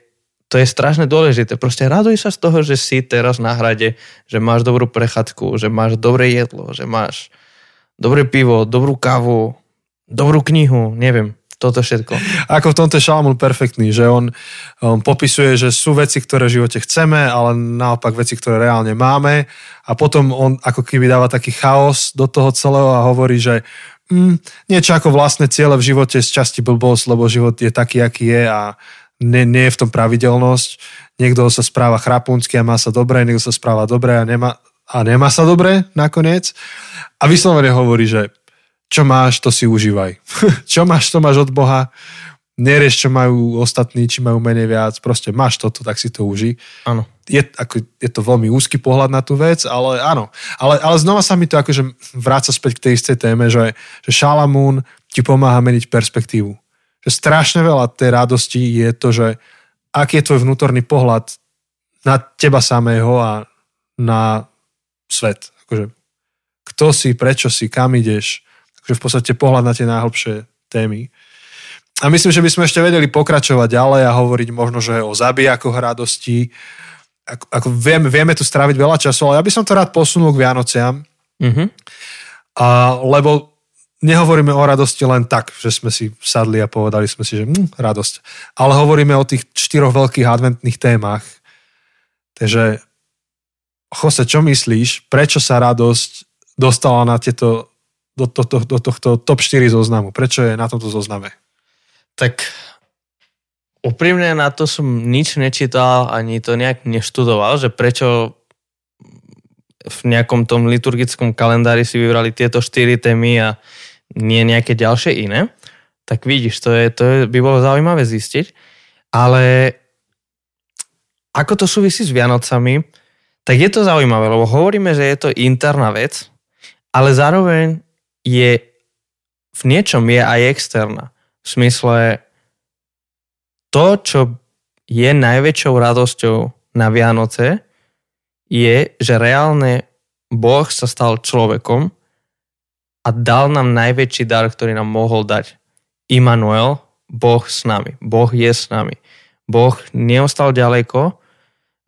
to je strašne dôležité. Proste raduj sa z toho, že si teraz na hrade, že máš dobrú prechádzku, že máš dobré jedlo, že máš dobré pivo, dobrú kávu, dobrú knihu, neviem toto všetko. Ako v tomto je Šalamún perfektný, že on, on popisuje, že sú veci, ktoré v živote chceme, ale naopak veci, ktoré reálne máme a potom on ako keby dáva taký chaos do toho celého a hovorí, že mm, niečo ako vlastné ciele v živote z časti blbosť, lebo život je taký, aký je a nie, nie je v tom pravidelnosť. Niekto sa správa chrapúnsky a má sa dobre, niekto sa správa dobre a nemá, a nemá sa dobre nakoniec. A vyslovene hovorí, že čo máš, to si užívaj. čo máš, to máš od Boha. Nerieš, čo majú ostatní, či majú menej viac. Proste máš toto, tak si to uži. Áno. Je, ako, je to veľmi úzky pohľad na tú vec, ale áno. Ale, ale znova sa mi to akože vráca späť k tej istej téme, že, že Šalamún ti pomáha meniť perspektívu. Že strašne veľa tej radosti je to, že aký je tvoj vnútorný pohľad na teba samého a na svet. Akože, kto si, prečo si, kam ideš, Takže v podstate pohľad na tie najhlbšie témy. A myslím, že by sme ešte vedeli pokračovať ďalej a hovoriť možno, že o zabijakoch radosti. Ako, ako vieme, vieme tu stráviť veľa času, ale ja by som to rád posunul k Vianociam. Mm-hmm. A, lebo nehovoríme o radosti len tak, že sme si sadli a povedali sme si, že hm, radosť. Ale hovoríme o tých štyroch veľkých adventných témach. Takže, Jose, čo myslíš? Prečo sa radosť dostala na tieto do, do, do, do tohto top 4 zoznamu? Prečo je na tomto zozname? Tak úprimne na to som nič nečítal, ani to nejak neštudoval, že prečo v nejakom tom liturgickom kalendári si vybrali tieto 4 témy a nie nejaké ďalšie iné. Tak vidíš, to, je, to by bolo zaujímavé zistiť. Ale ako to súvisí s Vianocami, tak je to zaujímavé, lebo hovoríme, že je to interná vec, ale zároveň je v niečom je aj externá. V smysle to, čo je najväčšou radosťou na Vianoce, je, že reálne Boh sa stal človekom a dal nám najväčší dar, ktorý nám mohol dať. Immanuel, Boh s nami. Boh je s nami. Boh neostal ďaleko,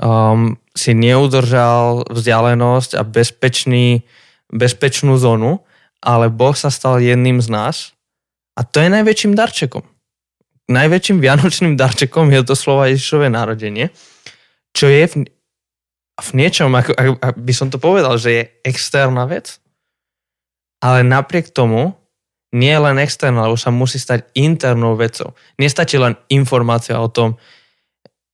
um, si neudržal vzdialenosť a bezpečný, bezpečnú zónu, ale Boh sa stal jedným z nás a to je najväčším darčekom. Najväčším vianočným darčekom je to slova Ježišové narodenie, čo je v, v niečom, ako, ako by som to povedal, že je externá vec, ale napriek tomu nie je len externá, lebo sa musí stať internou vecou. Nestačí len informácia o tom,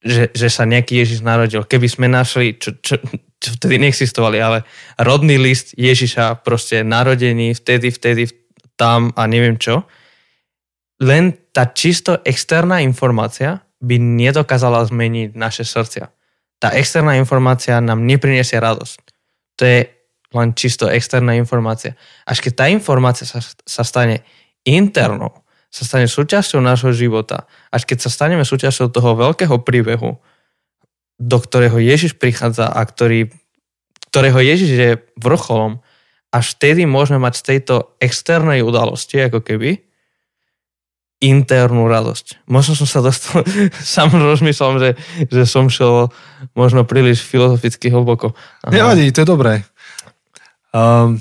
že, že sa nejaký Ježiš narodil. Keby sme našli, čo, čo, čo vtedy neexistovali, ale rodný list Ježiša, proste narodení vtedy, vtedy, tam a neviem čo. Len tá čisto externá informácia by nedokázala zmeniť naše srdcia. Tá externá informácia nám nepriniesie radosť. To je len čisto externá informácia. Až keď tá informácia sa, sa stane internou, sa stane súčasťou nášho života, až keď sa staneme súčasťou toho veľkého príbehu, do ktorého Ježiš prichádza a ktorý, ktorého Ježiš je vrcholom, až vtedy môžeme mať z tejto externej udalosti, ako keby, internú radosť. Možno som sa dostal, sám rozmýšľam, že, že som šel možno príliš filozoficky hlboko. Aha. Nevadí, to je dobré. Um,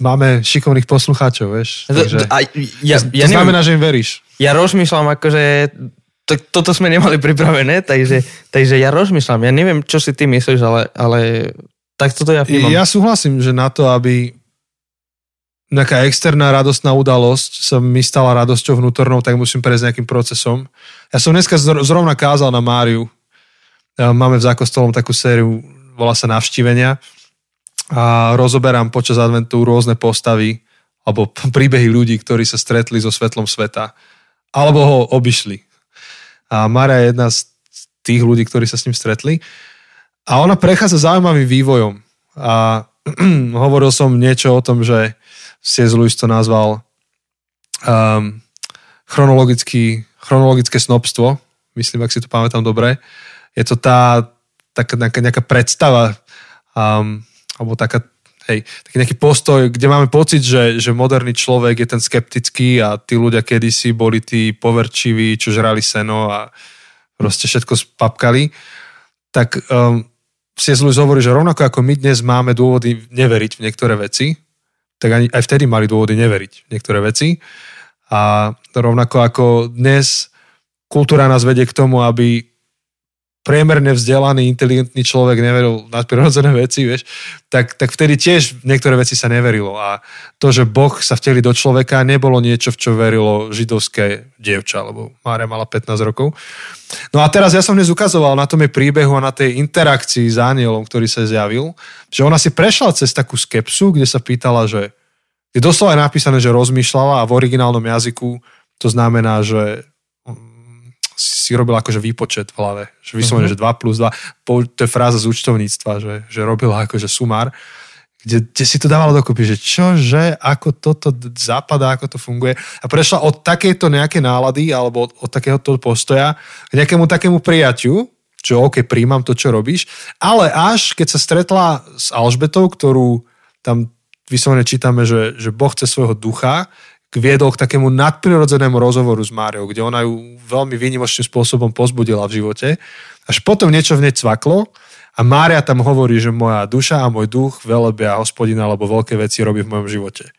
máme šikovných poslucháčov, vieš. Takže, a, ja, to, ja to znamená, že im veríš. Ja rozmýšľam, akože to, toto sme nemali pripravené, takže, takže ja rozmýšľam. Ja neviem, čo si ty myslíš, ale, ale tak toto ja vnímam. Ja súhlasím, že na to, aby nejaká externá radostná udalosť sa mi stala radosťou vnútornou, tak musím prejsť nejakým procesom. Ja som dneska zrovna kázal na Máriu. Máme v Zákostolom takú sériu, volá sa Navštívenia a rozoberám počas adventu rôzne postavy alebo príbehy ľudí, ktorí sa stretli so svetlom sveta alebo ho obišli. A Mária je jedna z tých ľudí, ktorí sa s ním stretli. A ona prechádza zaujímavým vývojom. A hovoril som niečo o tom, že C.S. Lewis to nazval um, chronologický, chronologické snobstvo, myslím, ak si to pamätám dobre. Je to tá taká nejaká, nejaká predstava um, alebo taká, hej, taký nejaký postoj, kde máme pocit, že, že moderný človek je ten skeptický a tí ľudia kedysi boli tí poverčiví, čo žrali seno a proste všetko spapkali. Tak um, C.S. Lewis hovorí, že rovnako ako my dnes máme dôvody neveriť v niektoré veci, tak ani, aj vtedy mali dôvody neveriť v niektoré veci. A rovnako ako dnes kultúra nás vedie k tomu, aby priemerne vzdelaný, inteligentný človek neveril na prirodzené veci, vieš, tak, tak vtedy tiež niektoré veci sa neverilo. A to, že Boh sa vteli do človeka, nebolo niečo, v čo verilo židovské dievča, lebo Mária mala 15 rokov. No a teraz ja som dnes ukazoval na tom jej príbehu a na tej interakcii s anielom, ktorý sa zjavil, že ona si prešla cez takú skepsu, kde sa pýtala, že je doslova napísané, že rozmýšľala a v originálnom jazyku to znamená, že si robil akože výpočet v hlave. Že vyslovene, uh-huh. že 2 plus 2. To je fráza z účtovníctva, že, že robil akože sumár. Kde, kde si to dávalo dokopy, že čo, že, ako toto zapadá, ako to funguje. A prešla od takejto nejaké nálady alebo od, od takéhoto postoja k nejakému takému prijaťu, čo OK, príjmam to, čo robíš, ale až keď sa stretla s Alžbetou, ktorú tam vyslovene čítame, že, že Boh chce svojho ducha, viedol k takému nadprirodzenému rozhovoru s Máriou, kde ona ju veľmi výnimočným spôsobom pozbudila v živote. Až potom niečo v nej cvaklo a Mária tam hovorí, že moja duša a môj duch velebia hospodina, alebo veľké veci robí v mojom živote.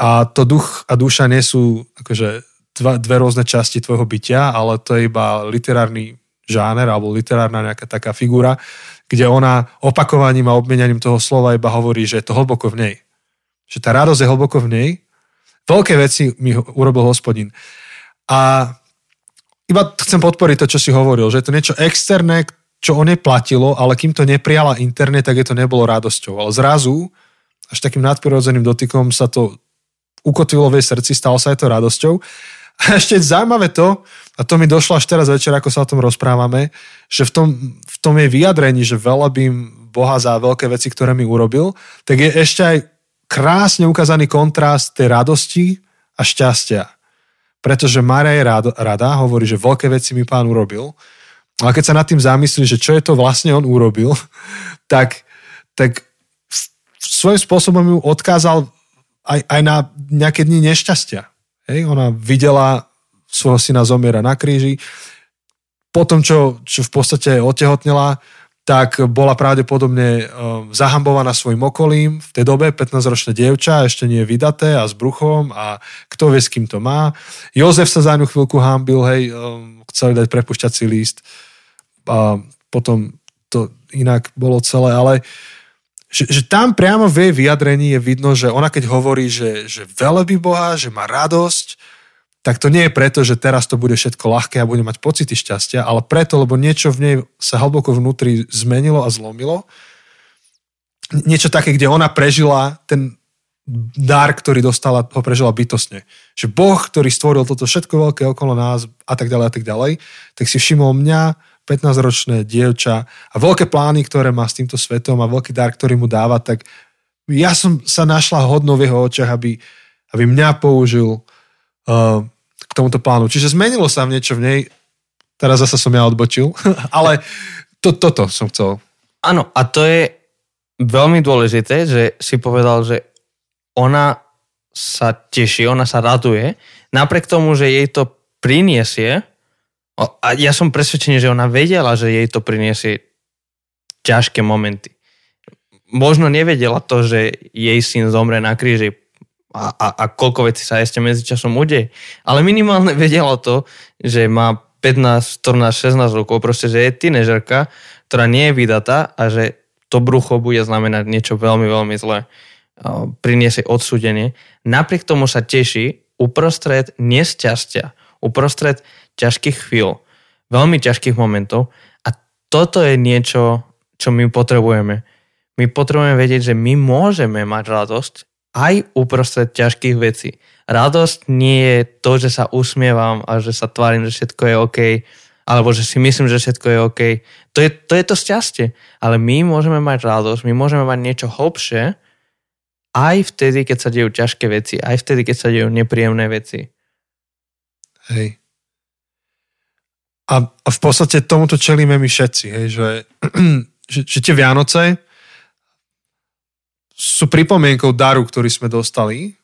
A to duch a duša nie sú akože dva, dve rôzne časti tvojho bytia, ale to je iba literárny žáner alebo literárna nejaká taká figura, kde ona opakovaním a obmienianím toho slova iba hovorí, že je to hlboko v nej. Že tá radosť je hlboko v nej Veľké veci mi urobil hospodin. A iba chcem podporiť to, čo si hovoril, že je to niečo externé, čo o nej platilo, ale kým to neprijala internet, tak je to nebolo radosťou. Ale zrazu, až takým nadprirodzeným dotykom sa to ukotvilo v jej srdci, stalo sa aj to radosťou. A ešte zaujímavé to, a to mi došlo až teraz večer, ako sa o tom rozprávame, že v tom, v tom jej vyjadrení, že velebím Boha za veľké veci, ktoré mi urobil, tak je ešte aj krásne ukázaný kontrast tej radosti a šťastia. Pretože Mária je rada, hovorí, že veľké veci mi pán urobil, ale keď sa nad tým zamyslí, že čo je to vlastne on urobil, tak, tak svojím spôsobom ju odkázal aj, aj na nejaké dni nešťastia. Hej, ona videla svojho syna zomiera na kríži, potom, čo, čo v podstate otehotnila, tak bola pravdepodobne um, zahambovaná svojim okolím. V tej dobe 15-ročné dievča, ešte nie je vydaté a s bruchom a kto vie, s kým to má. Jozef sa za ňu chvíľku hambil, hej, um, chceli dať prepušťací líst a potom to inak bolo celé, ale že, že tam priamo v jej vyjadrení je vidno, že ona keď hovorí, že, že velebí Boha, že má radosť, tak to nie je preto, že teraz to bude všetko ľahké a bude mať pocity šťastia, ale preto, lebo niečo v nej sa hlboko vnútri zmenilo a zlomilo. Niečo také, kde ona prežila ten dar, ktorý dostala, ho prežila bytosne. Že Boh, ktorý stvoril toto všetko veľké okolo nás a tak ďalej a tak ďalej, tak si všimol mňa, 15-ročné dievča a veľké plány, ktoré má s týmto svetom a veľký dar, ktorý mu dáva, tak ja som sa našla hodno v jeho očiach, aby, aby mňa použil k tomuto plánu. Čiže zmenilo sa v niečo v nej. Teraz zase som ja odbočil, ale to, toto som chcel. Áno, a to je veľmi dôležité, že si povedal, že ona sa teší, ona sa raduje, napriek tomu, že jej to priniesie, a ja som presvedčený, že ona vedela, že jej to priniesie ťažké momenty. Možno nevedela to, že jej syn zomre na kríži a, a, a koľko vecí sa ešte medzičasom udeje. Ale minimálne vedela to, že má 15, 14, 16 rokov, proste, že je tínežerka, ktorá nie je vydatá a že to brucho bude znamenať niečo veľmi, veľmi zlé. priniesie odsúdenie, napriek tomu sa teší uprostred nesťastia, uprostred ťažkých chvíľ, veľmi ťažkých momentov a toto je niečo, čo my potrebujeme. My potrebujeme vedieť, že my môžeme mať radosť aj uprostred ťažkých vecí. Radosť nie je to, že sa usmievam a že sa tvárim, že všetko je OK, alebo že si myslím, že všetko je OK. To je to, je to šťastie. Ale my môžeme mať radosť, my môžeme mať niečo hlbšie, aj vtedy, keď sa dejú ťažké veci, aj vtedy, keď sa dejú nepríjemné veci. Hej. A, a v podstate tomuto čelíme my všetci, hej, že, že, že tie Vianoce sú pripomienkou daru, ktorý sme dostali,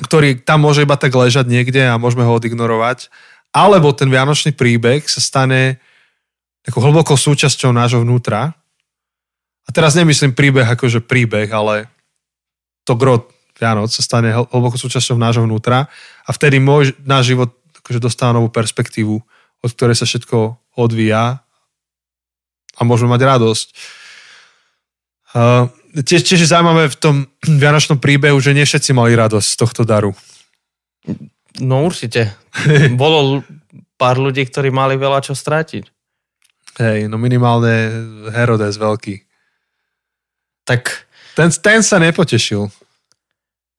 ktorý tam môže iba tak ležať niekde a môžeme ho odignorovať alebo ten vianočný príbeh sa stane takou hlbokou súčasťou nášho vnútra. A teraz nemyslím príbeh akože príbeh, ale to grot Vianoc sa stane hlbokou súčasťou nášho vnútra a vtedy môj, náš život akože dostáva novú perspektívu, od ktorej sa všetko odvíja a môžeme mať radosť. Uh, tiež, tiež je zaujímavé v tom vianočnom príbehu, že nie všetci mali radosť z tohto daru. No určite. Bolo pár ľudí, ktorí mali veľa čo strátiť. Hej, no minimálne Herodes veľký. Tak... Ten, ten sa nepotešil.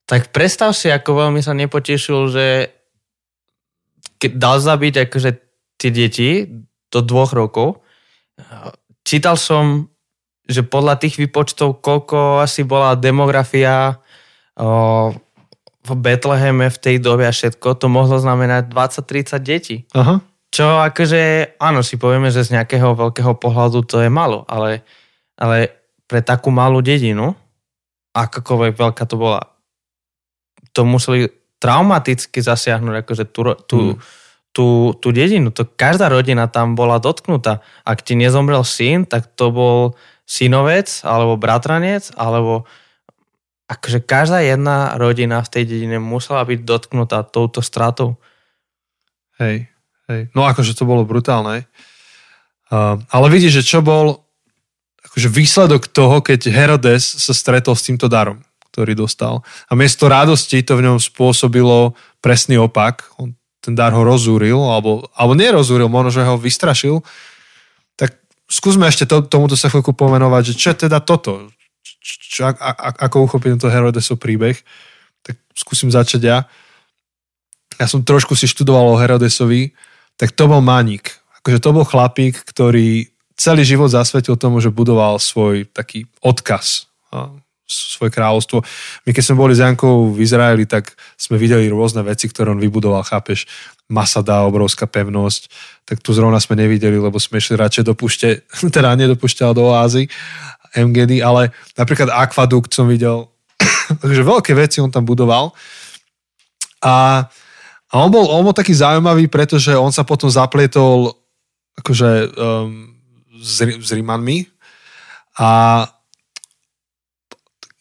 Tak predstav si, ako veľmi sa nepotešil, že keď dal zabiť akože tie deti do dvoch rokov. Čítal som, že podľa tých výpočtov, koľko asi bola demografia o, v Betleheme v tej dobe a všetko, to mohlo znamenať 20-30 detí. Aha. Čo akože, áno, si povieme, že z nejakého veľkého pohľadu to je malo, ale, ale pre takú malú dedinu, akokoľvek veľká to bola, to museli traumaticky zasiahnuť akože tú, tú, hmm. tú, tú dedinu. To, každá rodina tam bola dotknutá. Ak ti nezomrel syn, tak to bol synovec, alebo bratranec, alebo akože každá jedna rodina v tej dedine musela byť dotknutá touto stratou. Hej, hej. No akože to bolo brutálne. Uh, ale vidíš, že čo bol akože výsledok toho, keď Herodes sa stretol s týmto darom, ktorý dostal. A miesto radosti to v ňom spôsobilo presný opak. On ten dar ho rozúril, alebo, alebo nerozúril, možno, že ho vystrašil. Skúsme ešte to, tomuto sa chvíľku pomenovať, že čo je teda toto? čo, a, a, ako uchopím to Herodesov príbeh, tak skúsim začať ja. Ja som trošku si študoval o Herodesovi, tak to bol maník. Akože to bol chlapík, ktorý celý život zasvetil tomu, že budoval svoj taký odkaz, svoje kráľovstvo. My keď sme boli s Jankou v Izraeli, tak sme videli rôzne veci, ktoré on vybudoval, chápeš, Masada, obrovská pevnosť, tak tu zrovna sme nevideli, lebo sme išli radšej do púšte, teda nedopušťal do oázy MGD, ale napríklad akvadukt som videl, takže veľké veci on tam budoval. A, a on, bol, on bol taký zaujímavý, pretože on sa potom zaplietol akože um, s, s Rímanmi a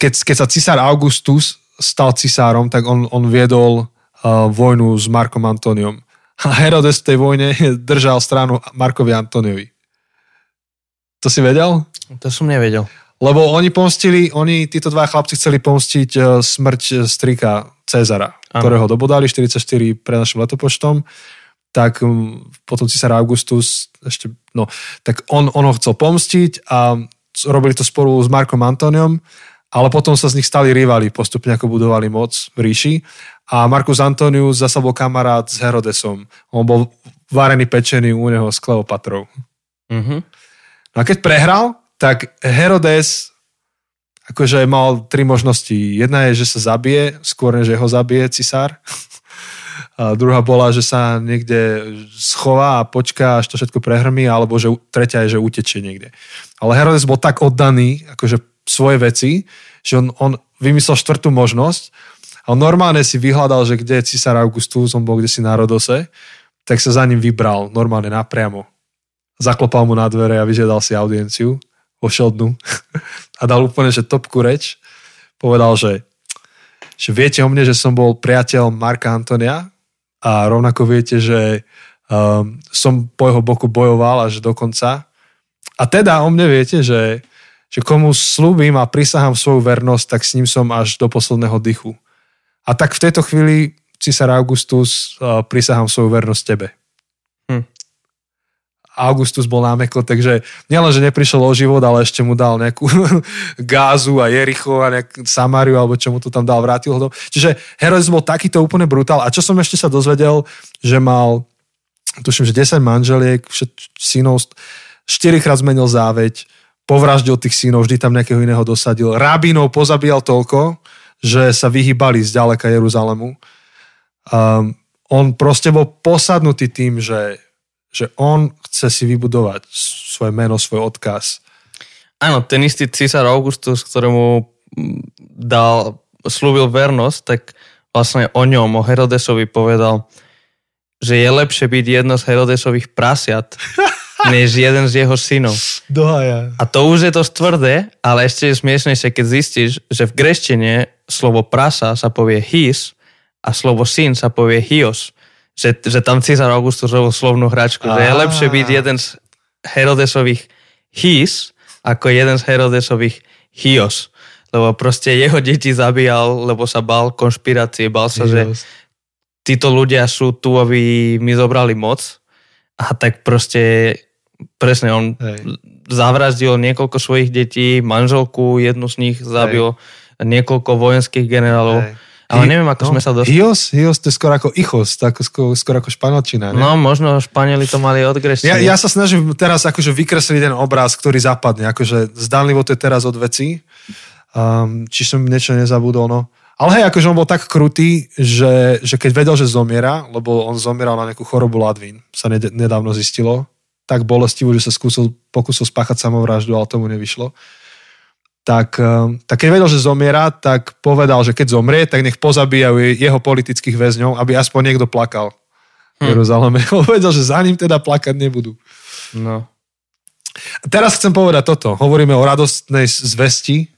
keď, keď sa cisár Augustus stal cisárom, tak on, on viedol uh, vojnu s Markom Antoniom. A Herodes v tej vojne držal stranu Markovi Antoniovi. To si vedel? To som nevedel. Lebo oni pomstili, oni, títo dva chlapci chceli pomstiť uh, smrť e, strika Cezara, ano. ktorého dobodali 44 pre našim letopočtom, tak um, potom císar Augustus ešte, no, tak on, on ho chcel pomstiť a robili to spolu s Markom Antoniom, ale potom sa z nich stali rivali, postupne ako budovali moc v ríši. A Markus Antonius zasa bol kamarát s Herodesom. On bol varený pečený u neho s Kleopatrou. Mm-hmm. No a keď prehral, tak Herodes akože mal tri možnosti. Jedna je, že sa zabije, skôr než ho zabije cisár. A druhá bola, že sa niekde schová a počká, až to všetko prehrmí, alebo že tretia je, že utečie niekde. Ale Herodes bol tak oddaný, akože svoje veci, že on, on vymyslel štvrtú možnosť a on normálne si vyhľadal, že kde je cisár Augustus, on bol kde si na Rodose, tak sa za ním vybral, normálne napriamo. Zaklopal mu na dvere a vyžiadal si audienciu vošiel dnu a dal úplne, že topku reč. Povedal, že, že viete o mne, že som bol priateľ Marka Antonia a rovnako viete, že um, som po jeho boku bojoval až do konca. A teda o mne viete, že, že komu slúbim a prisahám svoju vernosť, tak s ním som až do posledného dychu. A tak v tejto chvíli, císar Augustus, prisahám svoju vernosť tebe. Hm. Augustus bol námekl, takže nielen, že neprišiel o život, ale ešte mu dal nejakú gázu a Jericho a nejak Samariu, alebo čo mu to tam dal, vrátil ho. Čiže Herodes bol takýto úplne brutál. A čo som ešte sa dozvedel, že mal, tuším, že 10 manželiek, synov, 4 krát zmenil záveť, povraždil tých synov, vždy tam nejakého iného dosadil. Rabínov pozabíjal toľko, že sa vyhýbali z ďaleka Jeruzalemu. Um, on proste bol posadnutý tým, že že on chce si vybudovať svoje meno, svoj odkaz. Áno, ten istý císar Augustus, ktorému mm, dal, slúbil vernosť, tak vlastne o ňom, o Herodesovi povedal, že je lepšie byť jedno z Herodesových prasiat, než jeden z jeho synov. Dohaja. A to už je to tvrdé, ale ešte je smiešnejšie, keď zistíš, že v greštine slovo prasa sa povie his a slovo syn sa povie hios že, že tam Cezar Augustus robil slovnú hračku, že je lepšie byť jeden z Herodesových his ako jeden z Herodesových hios. Lebo proste jeho deti zabíjal, lebo sa bal konšpirácie, bal sa, že títo ľudia sú tu, aby mi zobrali moc. A tak proste presne on Hej. zavraždil niekoľko svojich detí, manželku, jednu z nich zabil, Hej. niekoľko vojenských generálov. Hej ale neviem, ako no, sme sa dostali. Hios? Hios to je skoro ako ichos, tak skoro, skoro ako španielčina. Ne? No, možno Španieli to mali od Ja, ja sa snažím teraz akože vykresliť ten obraz, ktorý zapadne. Akože zdanlivo to je teraz od veci. Um, či som niečo nezabudol, no. Ale hej, akože on bol tak krutý, že, že keď vedel, že zomiera, lebo on zomieral na nejakú chorobu ladvín, sa nedávno zistilo, tak bolestivo, že sa skúsil, pokusil spáchať samovraždu, ale tomu nevyšlo tak, eh, tak keď vedel, že zomiera, tak povedal, že keď zomrie, tak nech pozabíjajú jeho politických väzňov, aby aspoň niekto plakal v hm. Jeruzaleme. Vedel, že za ním teda plakať nebudú. No. Teraz chcem povedať toto. Hovoríme o radostnej zvesti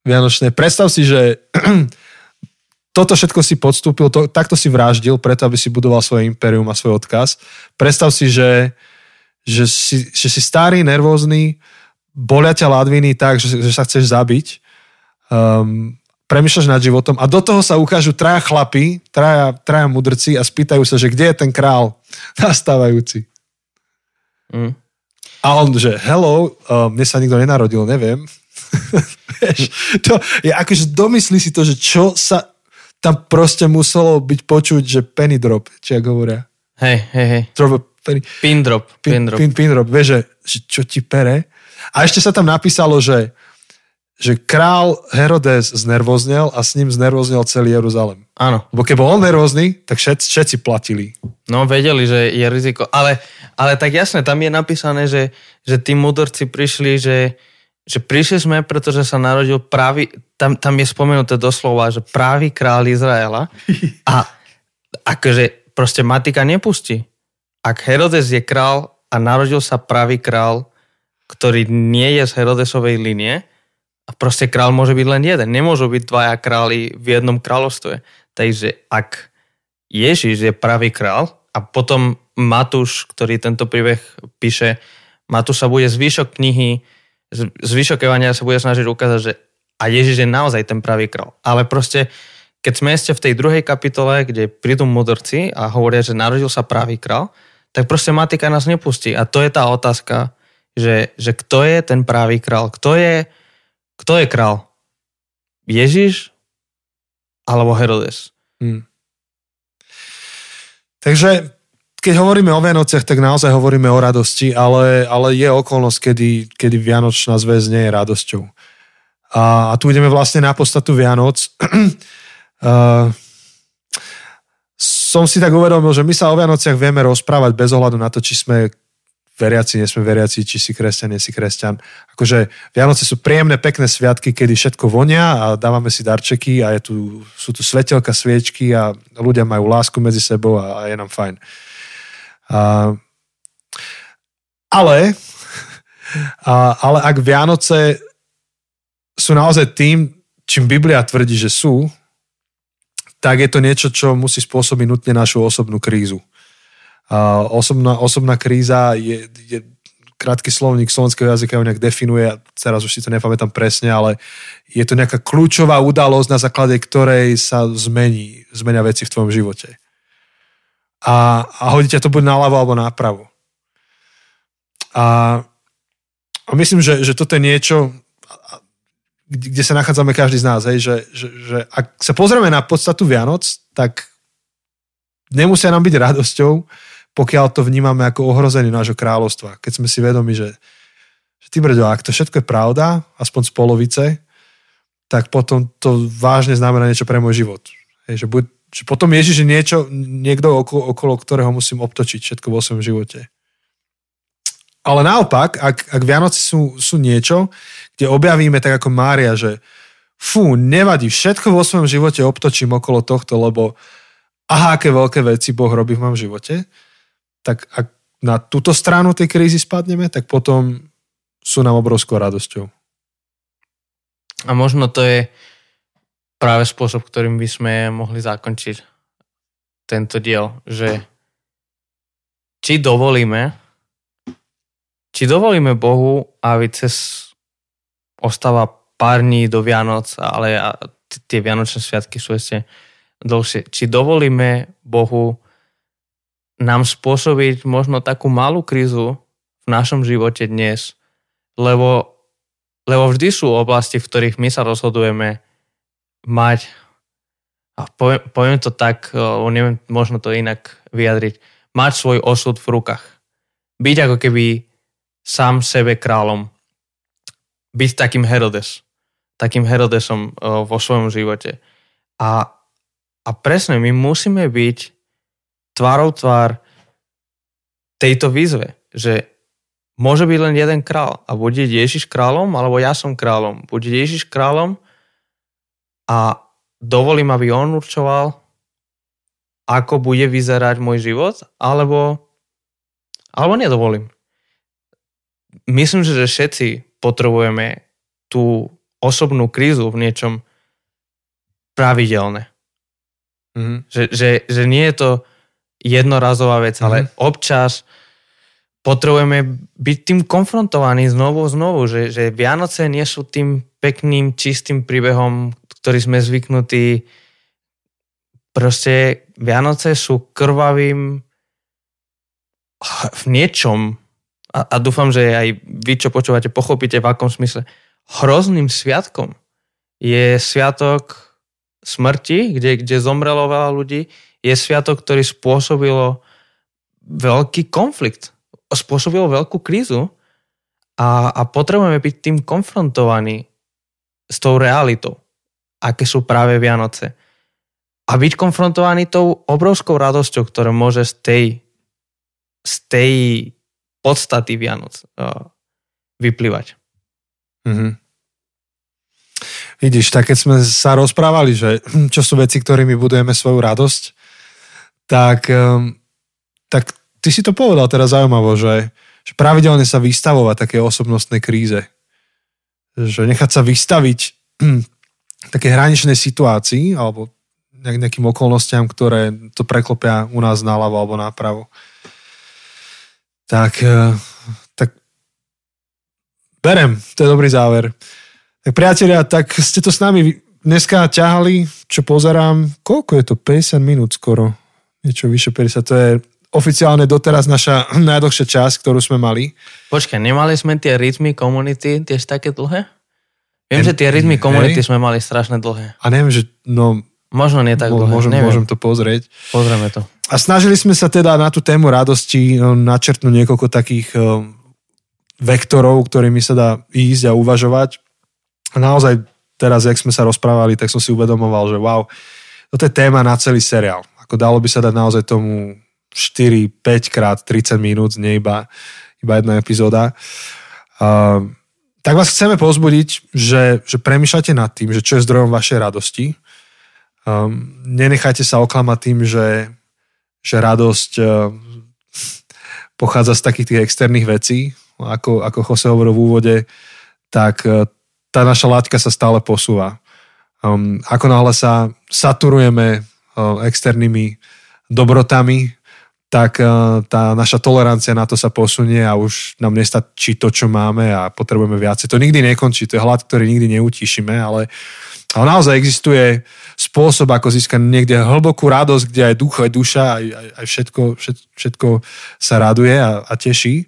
Vianočnej. Predstav si, že toto všetko si podstúpil, to, takto si vraždil, preto aby si budoval svoje impérium a svoj odkaz. Predstav si, že, že, si, že si starý, nervózny, bolia ťa ladviny tak, že, že sa chceš zabiť, um, premýšľaš nad životom a do toho sa ukážu traja chlapy, traja, traja mudrci a spýtajú sa, že kde je ten král nastávajúci. Mm. A on, že hello, um, mne sa nikto nenarodil, neviem. Vieš, to je akože domyslí si to, že čo sa tam proste muselo byť počuť, že penny drop, či ak hovoria. Hej, hej, hej. Drop, penny, pin drop. Pin, pin drop. Pin, pin drop. Vieš, že, že čo ti pere. A ešte sa tam napísalo, že, že král Herodes znervoznel a s ním znervoznel celý Jeruzalem. Áno. Lebo keď bol on nervózny, tak všetci, všetci platili. No vedeli, že je riziko. Ale, ale tak jasne, tam je napísané, že, že tí mudrci prišli, že, že prišli sme, pretože sa narodil pravý, tam, tam je spomenuté doslova, že pravý král Izraela a akože proste matika nepustí. Ak Herodes je král a narodil sa pravý král, ktorý nie je z Herodesovej linie a proste král môže byť len jeden. Nemôžu byť dvaja králi v jednom kráľovstve. Takže ak Ježiš je pravý král a potom Matúš, ktorý tento príbeh píše, Matúš sa bude zvyšok knihy, zvyšok Evania sa bude snažiť ukázať, že a Ježiš je naozaj ten pravý král. Ale proste, keď sme ešte v tej druhej kapitole, kde prídu mudrci a hovoria, že narodil sa pravý král, tak proste matika nás nepustí. A to je tá otázka, že, že kto je ten pravý král, kto je, kto je král? Ježiš alebo Herodes? Hmm. Takže keď hovoríme o Vianociach, tak naozaj hovoríme o radosti, ale, ale je okolnosť, kedy, kedy Vianočná zväz nie je radosťou. A, a tu ideme vlastne na podstatu Vianoc. uh, som si tak uvedomil, že my sa o Vianociach vieme rozprávať bez ohľadu na to, či sme veriaci, nie sme veriaci, či si kresťan, nie si kresťan. Akože Vianoce sú príjemné, pekné sviatky, kedy všetko vonia a dávame si darčeky a je tu, sú tu svetelka, sviečky a ľudia majú lásku medzi sebou a, a je nám fajn. A, ale, a, ale ak Vianoce sú naozaj tým, čím Biblia tvrdí, že sú, tak je to niečo, čo musí spôsobiť nutne našu osobnú krízu. A osobná, osobná kríza je, je krátky slovník slovenského jazyka ho nejak definuje, teraz už si to nepamätám presne, ale je to nejaká kľúčová udalosť, na základe ktorej sa zmení, zmenia veci v tvojom živote. A, a hodíte to buď naľavo alebo napravo. A, a myslím, že, že toto je niečo, kde sa nachádzame každý z nás, hej, že, že, že ak sa pozrieme na podstatu Vianoc, tak nemusia nám byť radosťou, pokiaľ to vnímame ako ohrozenie nášho kráľovstva. Keď sme si vedomi, že, že ty brďo, ak to všetko je pravda, aspoň z polovice, tak potom to vážne znamená niečo pre môj život. Hej, že, buď, že potom Ježiš je niečo, niekto okolo, okolo ktorého musím obtočiť všetko vo svojom živote. Ale naopak, ak, ak Vianoci sú, sú niečo, kde objavíme tak ako Mária, že fú, nevadí, všetko vo svojom živote obtočím okolo tohto, lebo aha, aké veľké veci Boh robí v mojom živote, tak ak na túto stranu tej krízy spadneme, tak potom sú nám obrovskou radosťou. A možno to je práve spôsob, ktorým by sme mohli zakončiť tento diel, že či dovolíme, či dovolíme Bohu, aby cez ostáva pár dní do Vianoc, ale tie Vianočné sviatky sú ešte dlhšie. Či dovolíme Bohu nám spôsobiť možno takú malú krízu v našom živote dnes, lebo, lebo vždy sú oblasti, v ktorých my sa rozhodujeme mať, a poviem, poviem to tak, neviem možno to inak vyjadriť, mať svoj osud v rukách. Byť ako keby sám sebe kráľom. Byť takým Herodes. Takým Herodesom vo svojom živote. A, a presne, my musíme byť tvárou tvár tejto výzve, že môže byť len jeden král a bude Ježiš kráľom, alebo ja som kráľom. Bude Ježiš kráľom a dovolím, aby on určoval, ako bude vyzerať môj život, alebo, alebo nedovolím. Myslím, že všetci potrebujeme tú osobnú krízu v niečom pravidelné. Mm-hmm. Že, že, že nie je to jednorazová vec, mm-hmm. ale mhm. občas potrebujeme byť tým konfrontovaní znovu znovu, že, že Vianoce nie sú tým pekným, čistým príbehom, ktorý sme zvyknutí. Proste Vianoce sú krvavým v niečom, a, a dúfam, že aj vy, čo počúvate, pochopíte v akom smysle, hrozným sviatkom. Je sviatok smrti, kde, kde zomrelo veľa ľudí, je sviatok, ktorý spôsobilo veľký konflikt, spôsobilo veľkú krízu a, a potrebujeme byť tým konfrontovaní s tou realitou, aké sú práve Vianoce. A byť konfrontovaný tou obrovskou radosťou, ktorá môže z tej, z tej podstaty Vianoc uh, vyplývať. Mm-hmm. Vidíš, tak keď sme sa rozprávali, že čo sú veci, ktorými budujeme svoju radosť, tak, ehm, tak ty si to povedal teraz zaujímavo, že, že pravidelne sa vystavovať také osobnostnej kríze. Že nechať sa vystaviť také hraničnej situácii alebo nejakým okolnostiam, ktoré to preklopia u nás naľavo alebo napravo. Tak, e, tak berem, to je dobrý záver. Tak priatelia, tak ste to s nami dneska ťahali, čo pozerám, koľko je to? 50 minút skoro niečo vyše 50, to je oficiálne doteraz naša najdlhšia časť, ktorú sme mali. Počkaj, nemali sme tie rytmy komunity tiež také dlhé? Viem, že tie rytmy komunity sme mali strašne dlhé. A neviem, že no... Možno nie tak dlhé, môžem, môžem to pozrieť. Pozrieme to. A snažili sme sa teda na tú tému radosti no, načrtnúť niekoľko takých um, vektorov, ktorými sa dá ísť a uvažovať. A naozaj teraz, jak sme sa rozprávali, tak som si uvedomoval, že wow, toto je téma na celý seriál. Ako dalo by sa dať naozaj tomu 4-5 krát 30 minút, nie iba, iba jedna epizóda. Uh, tak vás chceme pozbudiť, že, že premýšľate nad tým, že čo je zdrojom vašej radosti. Um, nenechajte sa oklamať tým, že, že radosť uh, pochádza z takých tých externých vecí, ako, ako Jose hovoril v úvode, tak uh, tá naša látka sa stále posúva. Um, ako náhle sa saturujeme externými dobrotami, tak uh, tá naša tolerancia na to sa posunie a už nám nestačí to, čo máme a potrebujeme viacej. To nikdy nekončí, to je hlad, ktorý nikdy neutíšime, ale, ale naozaj existuje spôsob, ako získať niekde hlbokú radosť, kde aj duch, aj duša, aj, aj, všetko, všetko, všetko sa raduje a, a teší.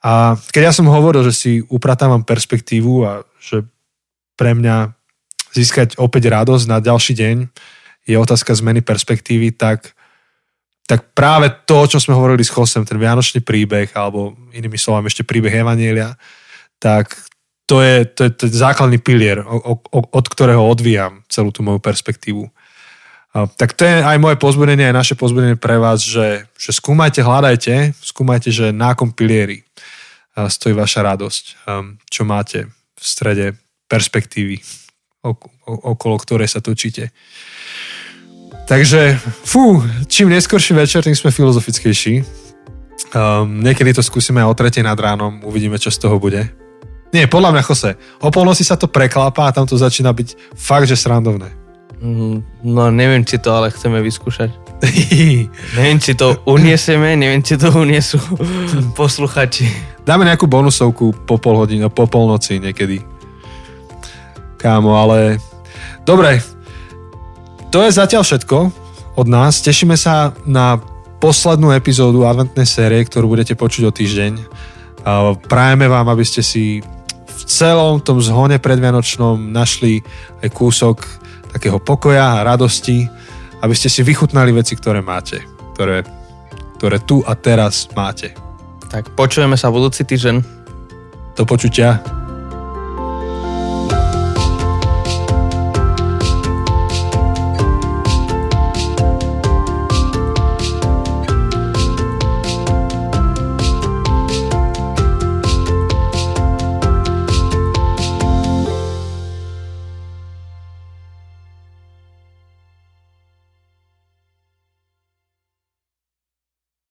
A keď ja som hovoril, že si upratávam perspektívu a že pre mňa získať opäť radosť na ďalší deň je otázka zmeny perspektívy, tak tak práve to, čo sme hovorili s Chosem, ten vianočný príbeh, alebo inými slovami ešte príbeh Evanielia, tak to je, to je, to základný pilier, od ktorého odvíjam celú tú moju perspektívu. Tak to je aj moje pozbudenie, aj naše pozbudenie pre vás, že, že skúmajte, hľadajte, skúmajte, že na akom pilieri stojí vaša radosť, čo máte v strede perspektívy, okolo ktorej sa točíte. Takže, fú, čím neskorší večer, tým sme filozofickejší. Um, niekedy to skúsime o tretej nad ránom, uvidíme, čo z toho bude. Nie, podľa mňa, Jose, o polnoci sa to preklápa a tam to začína byť fakt, že srandovné. Mm, no, neviem, či to ale chceme vyskúšať. neviem, či to uniesieme, neviem, či to uniesú posluchači. Dáme nejakú bonusovku po pol hodinu, po polnoci niekedy. Kámo, ale... Dobre, to je zatiaľ všetko od nás. Tešíme sa na poslednú epizódu adventnej série, ktorú budete počuť o týždeň. Prajeme vám, aby ste si celom tom zhone predvianočnom našli aj kúsok takého pokoja a radosti, aby ste si vychutnali veci, ktoré máte, ktoré, ktoré tu a teraz máte. Tak počujeme sa budúci týždeň. Do počutia.